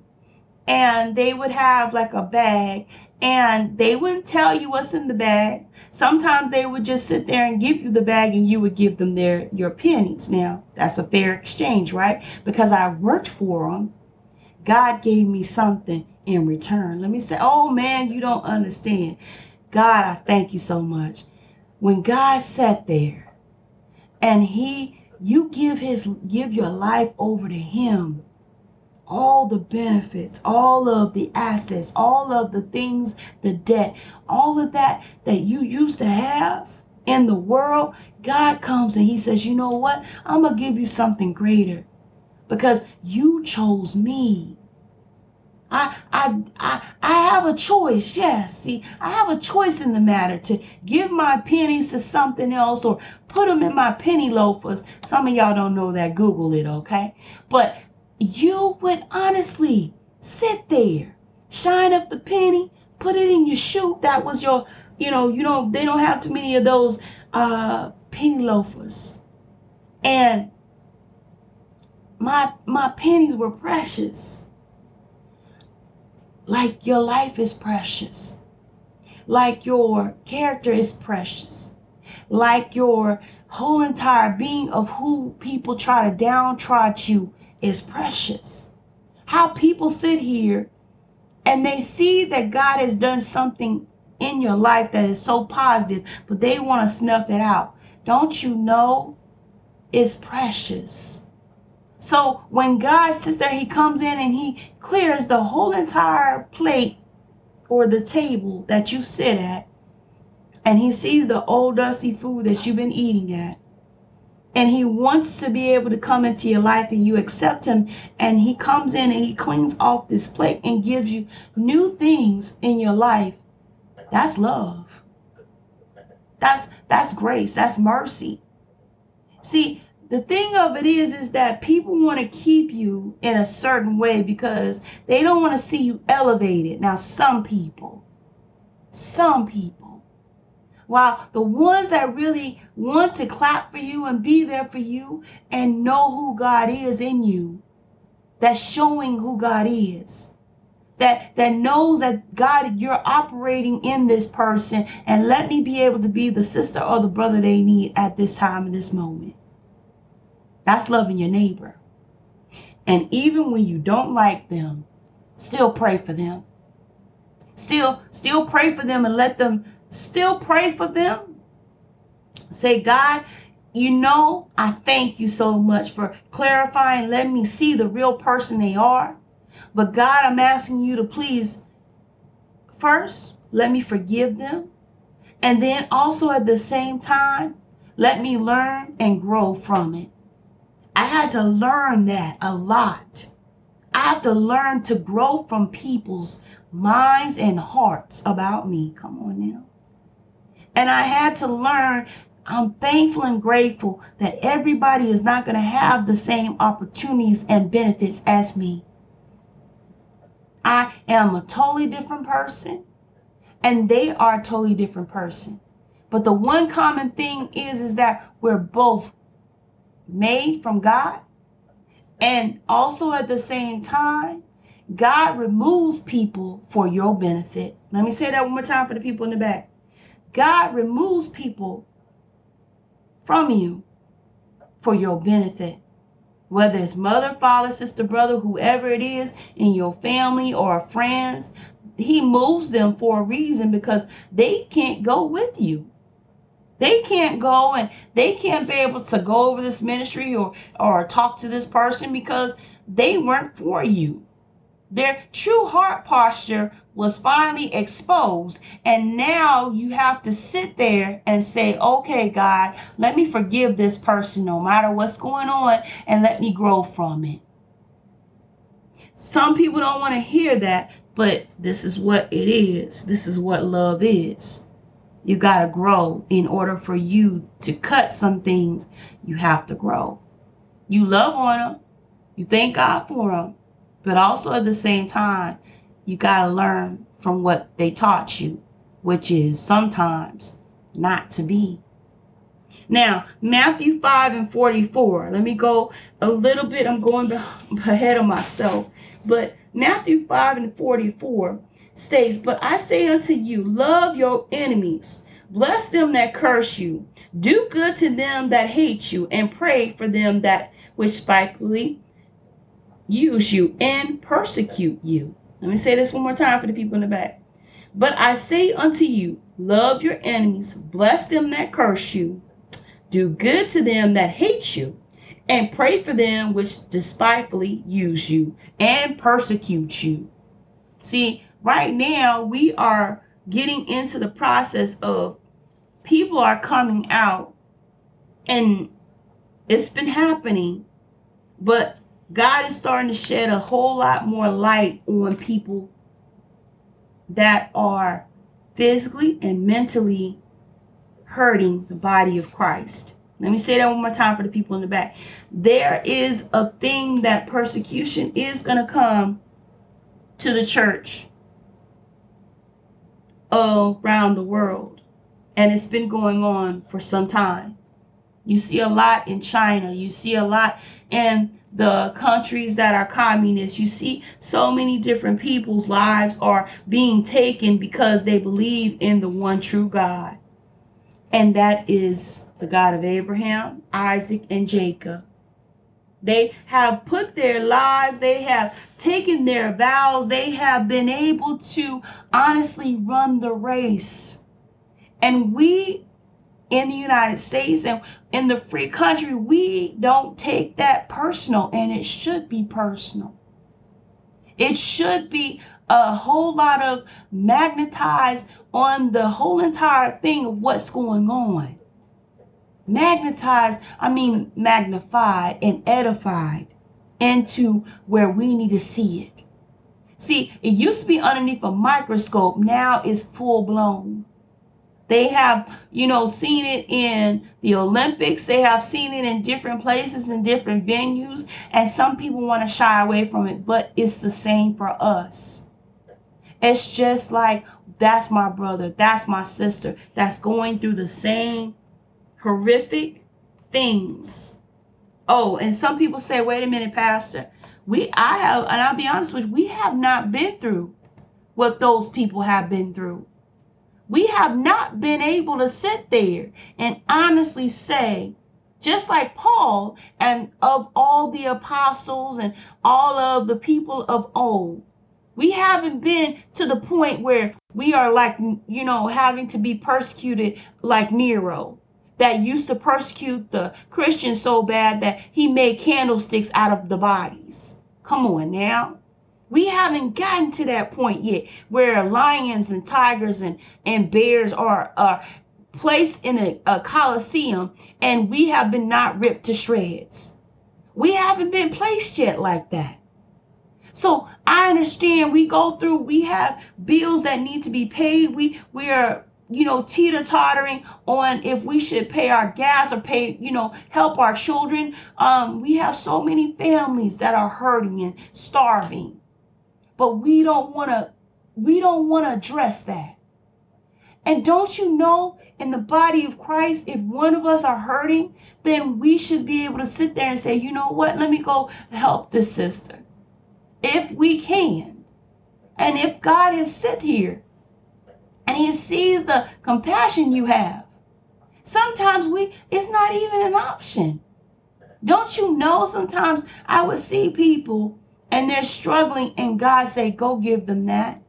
and they would have like a bag and they wouldn't tell you what's in the bag. Sometimes they would just sit there and give you the bag and you would give them their your pennies. Now, that's a fair exchange, right? Because I worked for them. God gave me something in return. Let me say, "Oh man, you don't understand." God, I thank you so much. When God sat there and he you give his give your life over to him all the benefits, all of the assets, all of the things, the debt, all of that that you used to have in the world, God comes and He says, You know what? I'm to give you something greater because you chose me. I, I, I, I have a choice, yes. See, I have a choice in the matter to give my pennies to something else or put them in my penny loafers. Some of y'all don't know that. Google it, okay? But you would honestly sit there, shine up the penny, put it in your shoe. That was your, you know, you know, they don't have too many of those uh penny loafers. And my my pennies were precious. Like your life is precious. Like your character is precious. Like your whole entire being of who people try to downtrod you is precious. How people sit here and they see that God has done something in your life that is so positive, but they want to snuff it out. Don't you know it's precious? So when God sits there, he comes in and he clears the whole entire plate or the table that you sit at, and he sees the old dusty food that you've been eating at and he wants to be able to come into your life and you accept him and he comes in and he cleans off this plate and gives you new things in your life that's love. That's that's grace. That's mercy. See the thing of it is is that people want to keep you in a certain way because they don't want to see you elevated now some people some people while the ones that really want to clap for you and be there for you and know who God is in you, that's showing who God is. That, that knows that God, you're operating in this person, and let me be able to be the sister or the brother they need at this time in this moment. That's loving your neighbor. And even when you don't like them, Still pray for them. Still, still pray for them and let them still pray for them. Say, God, you know, I thank you so much for clarifying, letting me see the real person they are. But God, I'm asking you to please first let me forgive them. And then also at the same time, let me learn and grow from it. I had to learn that a lot. I have to learn to grow from people's minds and hearts about me. Come on now. And I had to learn I'm thankful and grateful that everybody is not going to have the same opportunities and benefits as me. I am a totally different person and they are a totally different person. But the one common thing is is that we're both made from God and also at the same time God removes people for your benefit. Let me say that one more time for the people in the back. God removes people from you for your benefit. Whether it's mother, father, sister, brother, whoever it is in your family or friends, he moves them for a reason because they can't go with you. They can't go and they can't be able to go over this ministry or or talk to this person because they weren't for you. Their true heart posture was finally exposed. And now you have to sit there and say, okay, God, let me forgive this person no matter what's going on and let me grow from it. Some people don't want to hear that, but this is what it is. This is what love is. You got to grow in order for you to cut some things. You have to grow. You love on them. You thank God for them. But also at the same time, you got to learn from what they taught you, which is sometimes not to be. Now, Matthew 5 and 44. Let me go a little bit. I'm going ahead of myself. But Matthew 5 and 44 states, But I say unto you, love your enemies, bless them that curse you, do good to them that hate you, and pray for them that which spitefully use you and persecute you. Let me say this one more time for the people in the back. But I say unto you, love your enemies, bless them that curse you, do good to them that hate you, and pray for them which despitefully use you and persecute you. See, right now we are getting into the process of people are coming out and it's been happening, but God is starting to shed a whole lot more light on people that are physically and mentally hurting the body of Christ. Let me say that one more time for the people in the back. There is a thing that persecution is going to come to the church around the world. And it's been going on for some time. You see a lot in China. You see a lot in the countries that are communist. You see so many different people's lives are being taken because they believe in the one true God. And that is the God of Abraham, Isaac, and Jacob. They have put their lives, they have taken their vows, they have been able to honestly run the race. And we in the United States and in the free country, we don't take that personal, and it should be personal. It should be a whole lot of magnetized on the whole entire thing of what's going on. Magnetized, I mean magnified and edified into where we need to see it. See, it used to be underneath a microscope, now it's full blown. They have, you know, seen it in the Olympics. They have seen it in different places and different venues. And some people want to shy away from it, but it's the same for us. It's just like that's my brother, that's my sister, that's going through the same horrific things. Oh, and some people say, wait a minute, Pastor. We I have, and I'll be honest with you, we have not been through what those people have been through we have not been able to sit there and honestly say, just like Paul and of all the apostles and all of the people of old, We haven't been to the point where we are like, you know, having to be persecuted like Nero that used to persecute the Christians so bad that he made candlesticks out of the bodies. Come on now. We haven't gotten to that point yet where lions and tigers and, and bears are, are placed in a, a coliseum and we have been not ripped to shreds. We haven't been placed yet like that. So I understand we go through, we have bills that need to be paid. We we are, you know, teeter tottering on if we should pay our gas or pay, you know, help our children. Um, we have so many families that are hurting and starving. But we don't want to we don't want to address that. And don't you know in the body of Christ, if one of us are hurting, then we should be able to sit there and say, you know what, let me go help this sister if we can. And if God has sit here and he sees the compassion you have, sometimes we it's not even an option. Don't you know sometimes I would see people and they're struggling and God say, go give them that.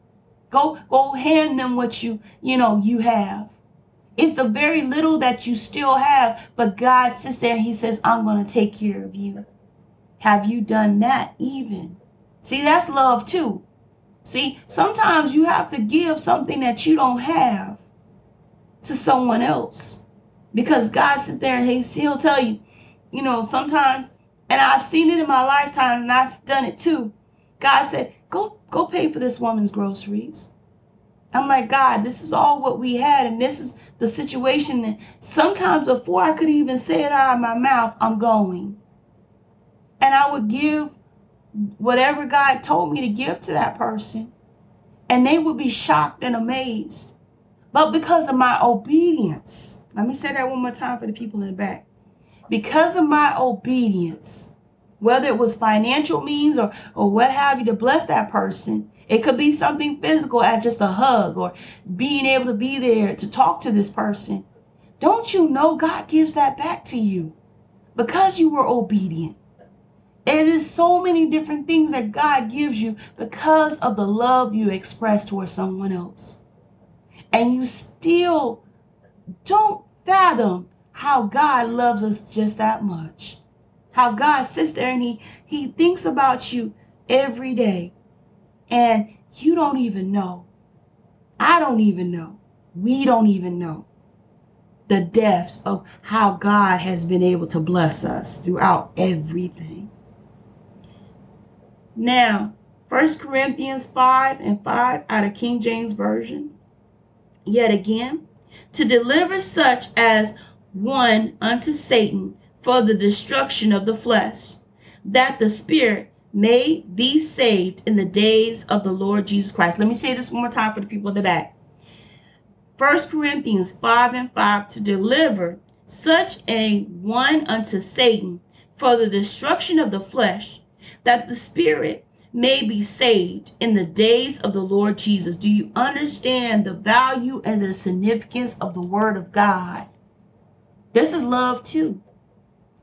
Go go hand them what you you know you have. It's the very little that you still have, but God sits there and he says, I'm going to take care of you. Have you done that even? See, that's love too. See, sometimes you have to give something that you don't have to someone else because God sits there and he, he'll tell you, you know, sometimes, and I've seen it in my lifetime and I've done it too. God said, go, go pay for this woman's groceries. I'm like, God, this is all what we had, and this is the situation. And sometimes before I could even say it out of my mouth, I'm going. And I would give whatever God told me to give to that person. And they would be shocked and amazed. But because of my obedience, let me say that one more time for the people in the back. Because of my obedience, whether it was financial means or, or what have you to bless that person, it could be something physical at just a hug or being able to be there to talk to this person. Don't you know God gives that back to you because you were obedient? It is so many different things that God gives you because of the love you express towards someone else. And you still don't fathom how God loves us just that much. How God sits there and he, he thinks about you every day. And you don't even know. I don't even know. We don't even know the depths of how God has been able to bless us throughout everything. Now, 1 Corinthians 5 and 5 out of King James Version. Yet again, to deliver such as one unto Satan for the destruction of the flesh, that the spirit may be saved in the days of the Lord Jesus Christ. Let me say this one more time for the people in the back. 1 Corinthians 5 and 5 to deliver such a one unto Satan for the destruction of the flesh, that the spirit may be saved in the days of the Lord Jesus. Do you understand the value and the significance of the word of God? This is love too.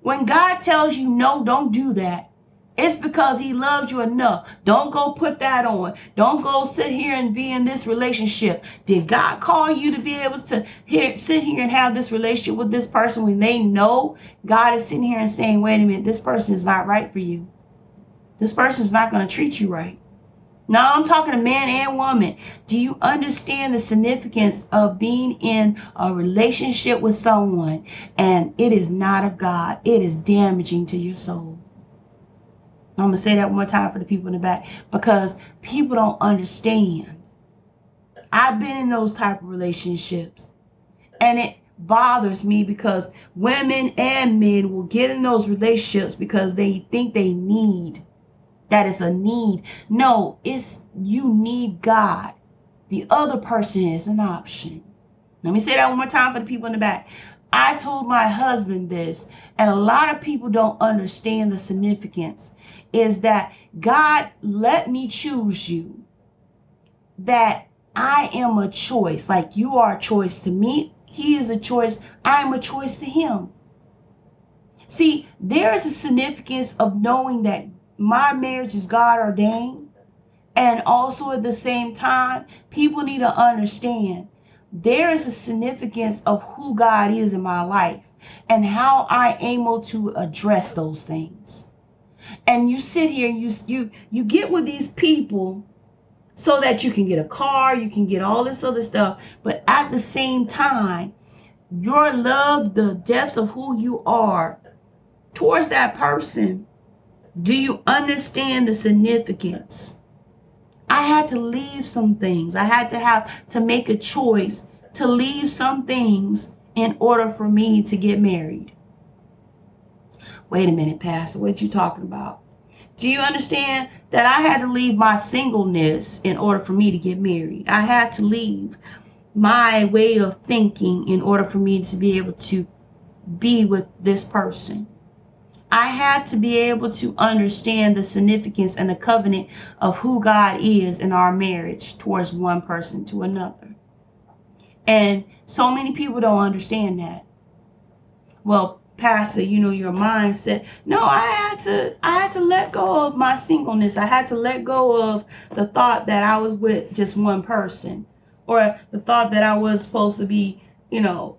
When God tells you no, don't do that. It's because he loves you enough. Don't go put that on. Don't go sit here and be in this relationship. Did God call you to be able to sit here and have this relationship with this person when they know God is sitting here and saying, wait a minute, this person is not right for you. This person's not going to treat you right. Now I'm talking to man and woman. Do you understand the significance of being in a relationship with someone and it is not of God? It is damaging to your soul. I'm going to say that one more time for the people in the back because people don't understand. I've been in those type of relationships and it bothers me because women and men will get in those relationships because they think they need that is a need. No, it's you need God. The other person is an option. Let me say that one more time for the people in the back. I told my husband this, and a lot of people don't understand the significance is that God let me choose you. That I am a choice, like you are a choice to me. He is a choice. I am a choice to him. See, there is a significance of knowing that my marriage is God ordained And also at the same time, people need to understand there is a significance of who God is in my life and how I able to address those things. And you sit here and you you you get with these people so that you can get a car, you can get all this other stuff, but at the same time, your love, the depths of who you are towards that person, do you understand the significance? I had to leave some things. I had to have to make a choice to leave some things in order for me to get married. Wait a minute, Pastor, what you talking about? Do you understand that I had to leave my singleness in order for me to get married? I had to leave my way of thinking in order for me to be able to be with this person. I had to be able to understand the significance and the covenant of who God is in our marriage towards one person to another. And so many people don't understand that. Well, pastor, you know, your mindset. No, I had to I had to let go of my singleness. I had to let go of the thought that I was with just one person or the thought that I was supposed to be, you know,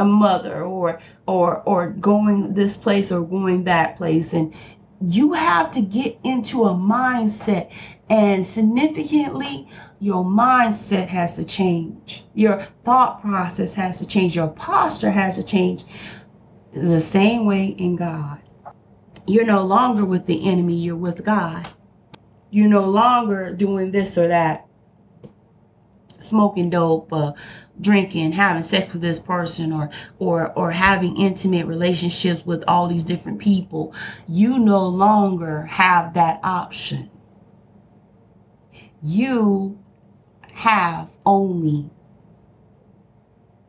a mother or or or going this place or going that place. And you have to get into a mindset and significantly your mindset has to change. Your thought process has to change. Your posture has to change the same way in god. You're no longer with the enemy you're with god. You're no longer doing this or that smoking dope uh, drinking, having sex with this person or or or having intimate relationships with all these different people, you no longer have that option. You have only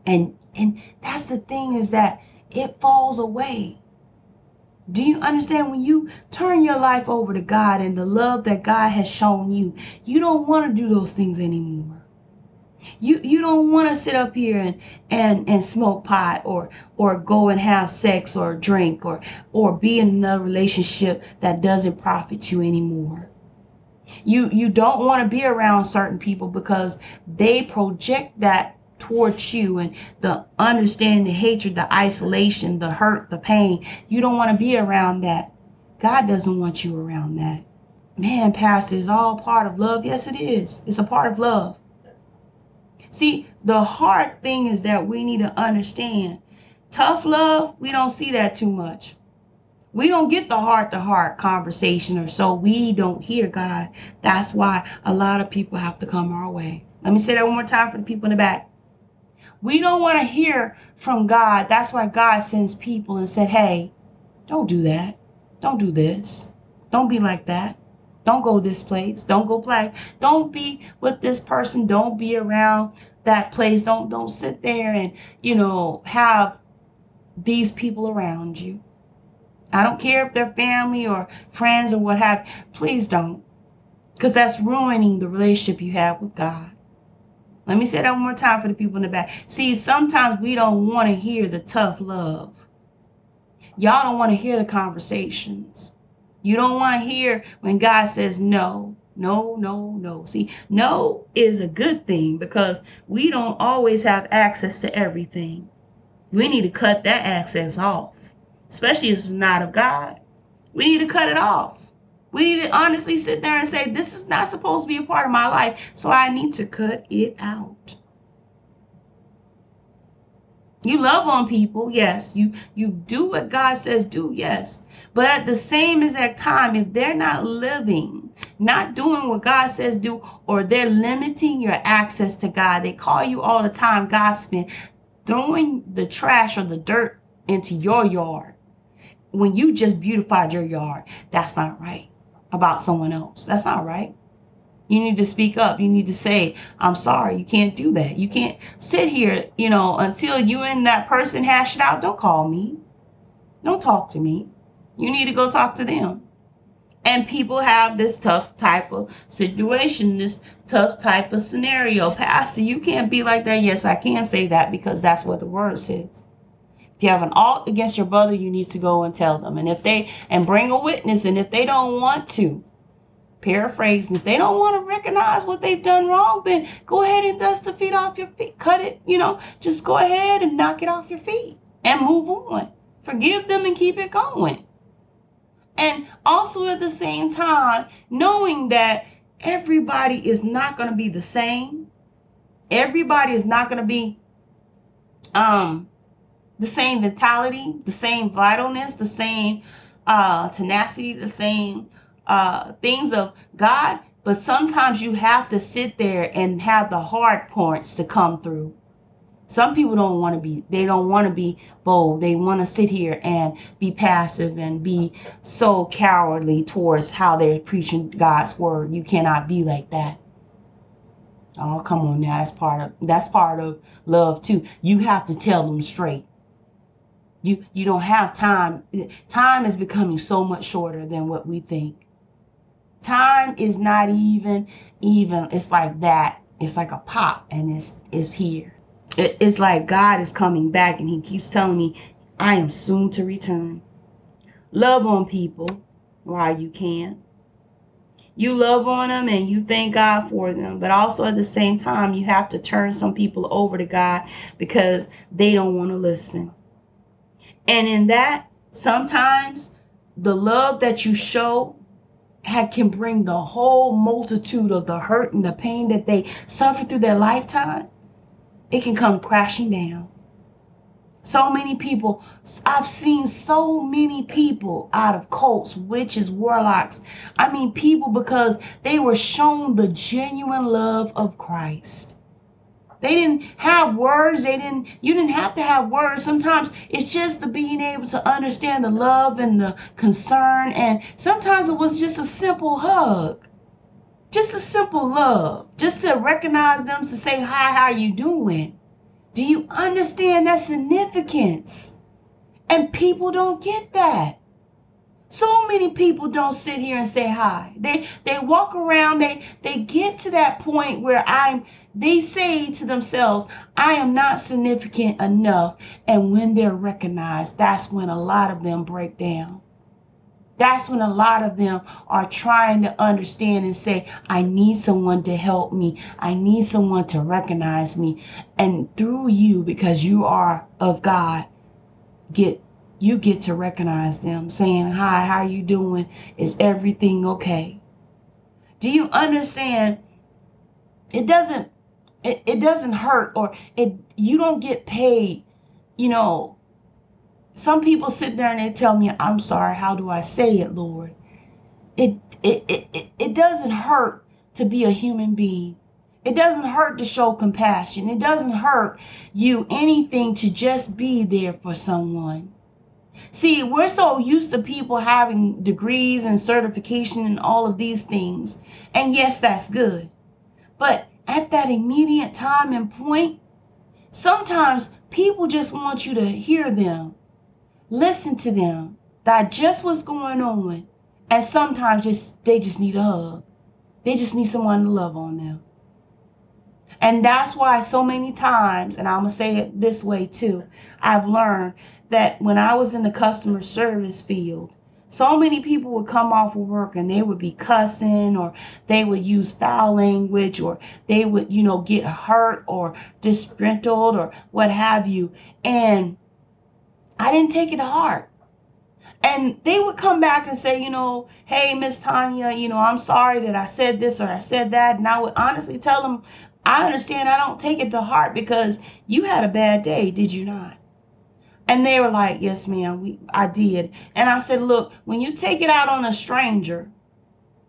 and and that's the thing is that it falls away. Do you understand when you turn your life over to God and the love that God has shown you, you don't want to do those things anymore. You you don't want to sit up here and, and and smoke pot or or go and have sex or drink or or be in a relationship that doesn't profit you anymore. You you don't want to be around certain people because they project that towards you and the understanding, the hatred, the isolation, the hurt, the pain. You don't want to be around that. God doesn't want you around that. Man, Pastor, is all part of love. Yes, it is. It's a part of love. See, the hard thing is that we need to understand tough love, we don't see that too much. We don't get the heart to heart conversation, or so we don't hear God. That's why a lot of people have to come our way. Let me say that one more time for the people in the back. We don't want to hear from God. That's why God sends people and said, hey, don't do that. Don't do this. Don't be like that. Don't go this place. Don't go black. Don't be with this person. Don't be around that place. Don't don't sit there and, you know, have these people around you. I don't care if they're family or friends or what have. Please don't. Because that's ruining the relationship you have with God. Let me say that one more time for the people in the back. See, sometimes we don't want to hear the tough love. Y'all don't want to hear the conversations. You don't want to hear when God says no, no, no, no. See, no is a good thing because we don't always have access to everything. We need to cut that access off, especially if it's not of God. We need to cut it off. We need to honestly sit there and say, this is not supposed to be a part of my life, so I need to cut it out. You love on people, yes. You you do what God says do, yes. But at the same exact time, if they're not living, not doing what God says do, or they're limiting your access to God, they call you all the time gossiping, throwing the trash or the dirt into your yard when you just beautified your yard. That's not right about someone else. That's not right. You need to speak up. You need to say, I'm sorry. You can't do that. You can't sit here, you know, until you and that person hash it out. Don't call me. Don't talk to me. You need to go talk to them. And people have this tough type of situation, this tough type of scenario. Pastor, you can't be like that. Yes, I can say that because that's what the word says. If you have an alt against your brother, you need to go and tell them. And if they and bring a witness, and if they don't want to, paraphrase. If they don't want to recognize what they've done wrong, then go ahead and dust the feet off your feet. Cut it, you know, just go ahead and knock it off your feet and move on. Forgive them and keep it going. And also at the same time, knowing that everybody is not going to be the same. Everybody is not going to be um the same mentality, the same vitalness, the same uh tenacity, the same uh things of God, but sometimes you have to sit there and have the hard points to come through. Some people don't want to be, they don't want to be bold. They want to sit here and be passive and be so cowardly towards how they're preaching God's word. You cannot be like that. Oh, come on now. That's part of that's part of love too. You have to tell them straight. You you don't have time. Time is becoming so much shorter than what we think. Time is not even even it's like that. It's like a pop and it's it's here it's like God is coming back and he keeps telling me, I am soon to return. Love on people while you can. You love on them and you thank God for them, but also at the same time, you have to turn some people over to God because they don't want to listen. And in that, sometimes the love that you show can bring the whole multitude of the hurt and the pain that they suffer through their lifetime it can come crashing down. So many people, I've seen so many people out of cults, witches, warlocks. I mean, people because they were shown the genuine love of Christ. They didn't have words. They didn't, you didn't have to have words. Sometimes it's just the being able to understand the love and the concern. And sometimes it was just a simple hug just a simple love, just to recognize them, to say, hi, how you doing? Do you understand that significance? And people don't get that. So many people don't sit here and say hi. They they walk around, they they get to that point where I'm they say to themselves, I am not significant enough. And when they're recognized, that's when a lot of them break down. That's when a lot of them are trying to understand and say, I need someone to help me. I need someone to recognize me. And through you, because you are of God, get you get to recognize them saying, Hi, how are you doing? Is everything okay? Do you understand? It doesn't it, it doesn't hurt or it you don't get paid, you know, some people sit there and they tell me, I'm sorry, how do I say it, Lord? It, it, it, it, it doesn't hurt to be a human being. It doesn't hurt to show compassion. It doesn't hurt you anything to just be there for someone. See, we're so used to people having degrees and certification and all of these things. And yes, that's good. But at that immediate time and point, sometimes people just want you to hear them listen to them, digest what's going on, and sometimes just they just need a hug. They just need someone to love on them. And that's why so many times, and I'm gonna say it this way too, I've learned that when I was in the customer service field, so many people would come off of work and they would be cussing or they would use foul language or they would, you know, get hurt or disgruntled or what have you. And I didn't take it to heart. And they would come back and say, you know, hey, Miss Tonya, you know, I'm sorry that I said this or I said that. And I would honestly tell them, I understand I don't take it to heart because you had a bad day, did you not? And they were like, yes, ma'am, we, I did. And I said, look, when you take it out on a stranger,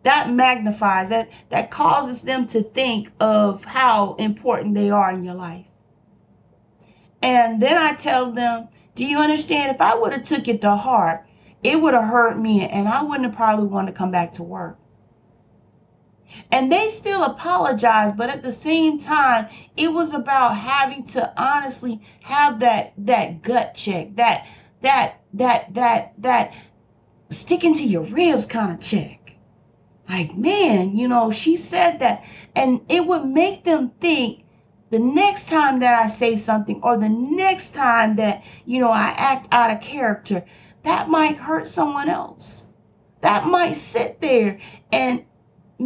that magnifies, that, that causes them to think of how important they are in your life. And then I tell them, do you understand? If I would have took it to heart, it would have hurt me and I wouldn't have probably wanted to come back to work. And they still apologized, but at the same time, it was about having to honestly have that that gut check, that that that that that sticking to your ribs kind of check. Like, man, you know, she said that. And it would make them think the next time that I say something or the next time that, you know, I act out of character, that might hurt someone else. That might sit there and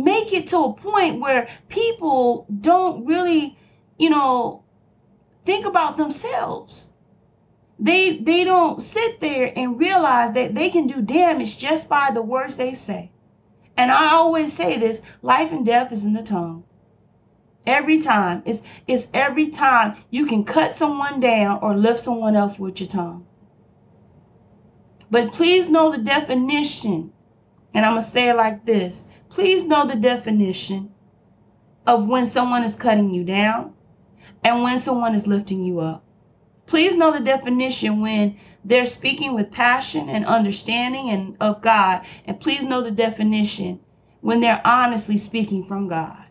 make it to a point where people don't really, you know, think about themselves. They they don't sit there and realize that they can do damage just by the words they say. And I always say this, life and death is in the tongue. Every time. It's it's every time you can cut someone down or lift someone up with your tongue. But please know the definition. And I'm going to say it like this. Please know the definition of when someone is cutting you down and when someone is lifting you up. Please know the definition when they're speaking with passion and understanding and of God. And please know the definition when they're honestly speaking from God.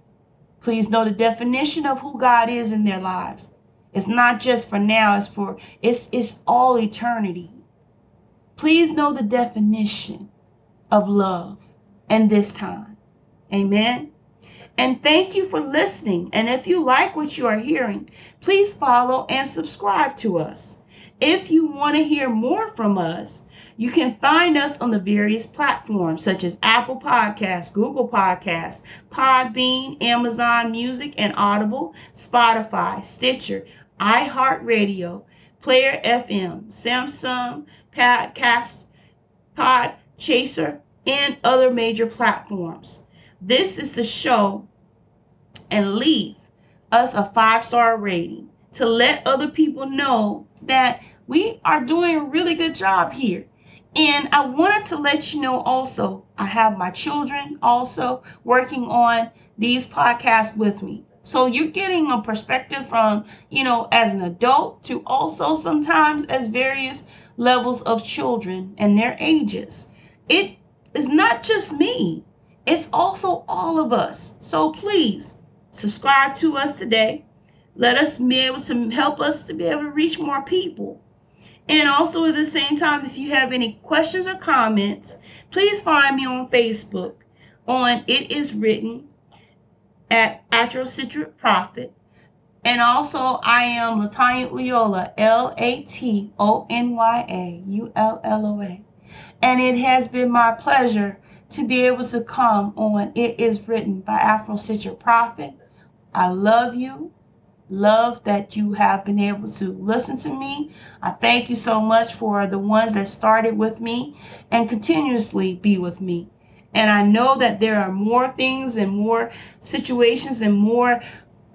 Please know the definition of who God is in their lives. It's not just for now, it's for it's it's all eternity. Please know the definition of love and this time. Amen. And thank you for listening. And if you like what you are hearing, please follow and subscribe to us. If you want to hear more from us, you can find us on the various platforms such as Apple Podcasts, Google Podcasts, Podbean, Amazon Music and Audible, Spotify, Stitcher, iHeartRadio, Player FM, Samsung, Podcast, Pod Chaser, and other major platforms. This is to show and leave us a five star rating to let other people know that we are doing a really good job here. And I wanted to let you know also, I have my children also working on these podcasts with me. So you're getting a perspective from, you know, as an adult to also sometimes as various levels of children and their ages. It is not just me, it's also all of us. So please subscribe to us today. Let us be able to help us to be able to reach more people. And also at the same time, if you have any questions or comments, please find me on Facebook on It Is Written at Afrocentric Prophet. And also, I am Latonya Ulloa, L A T O N Y A U L L O A. And it has been my pleasure to be able to come on It Is Written by Afrocentric Prophet. I love you. Love that you have been able to listen to me. I thank you so much for the ones that started with me and continuously be with me. And I know that there are more things and more situations and more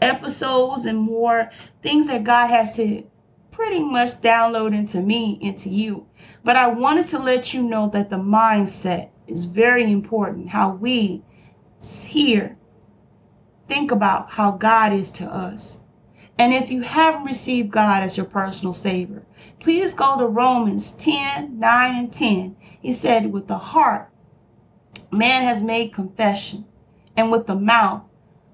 episodes and more things that God has to pretty much download into me, into you. But I wanted to let you know that the mindset is very important. How we here think about how God is to us. And if you haven't received God as your personal Savior, please go to Romans 10 9 and 10. He said, With the heart, man has made confession, and with the mouth,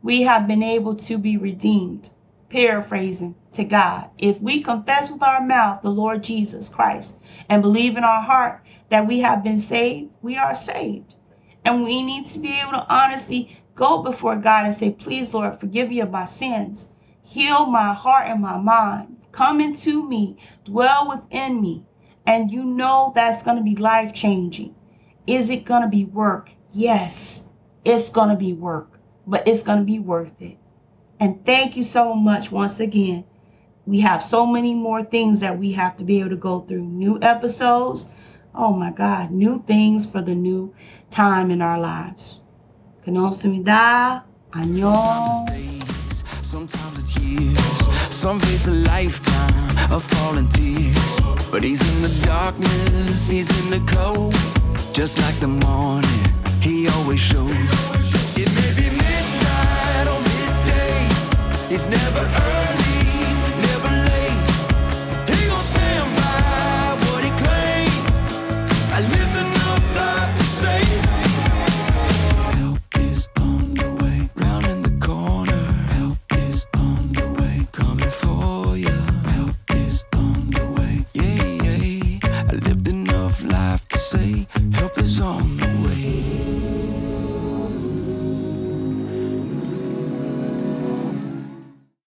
we have been able to be redeemed. Paraphrasing to God. If we confess with our mouth the Lord Jesus Christ and believe in our heart that we have been saved, we are saved. And we need to be able to honestly go before God and say, Please, Lord, forgive me of my sins. Heal my heart and my mind. Come into me, dwell within me. And you know that's going to be life changing. Is it going to be work? Yes, it's going to be work but it's going to be worth it. And thank you so much once again. We have so many more things that we have to be able to go through. New episodes. Oh my God, new things for the new time in our lives. Konosumida, Sometimes it's sometimes it's years, some face a lifetime of falling tears. But he's in the darkness, he's in the cold, just like the morning, he always shows. It may be midnight or midday, it's never early.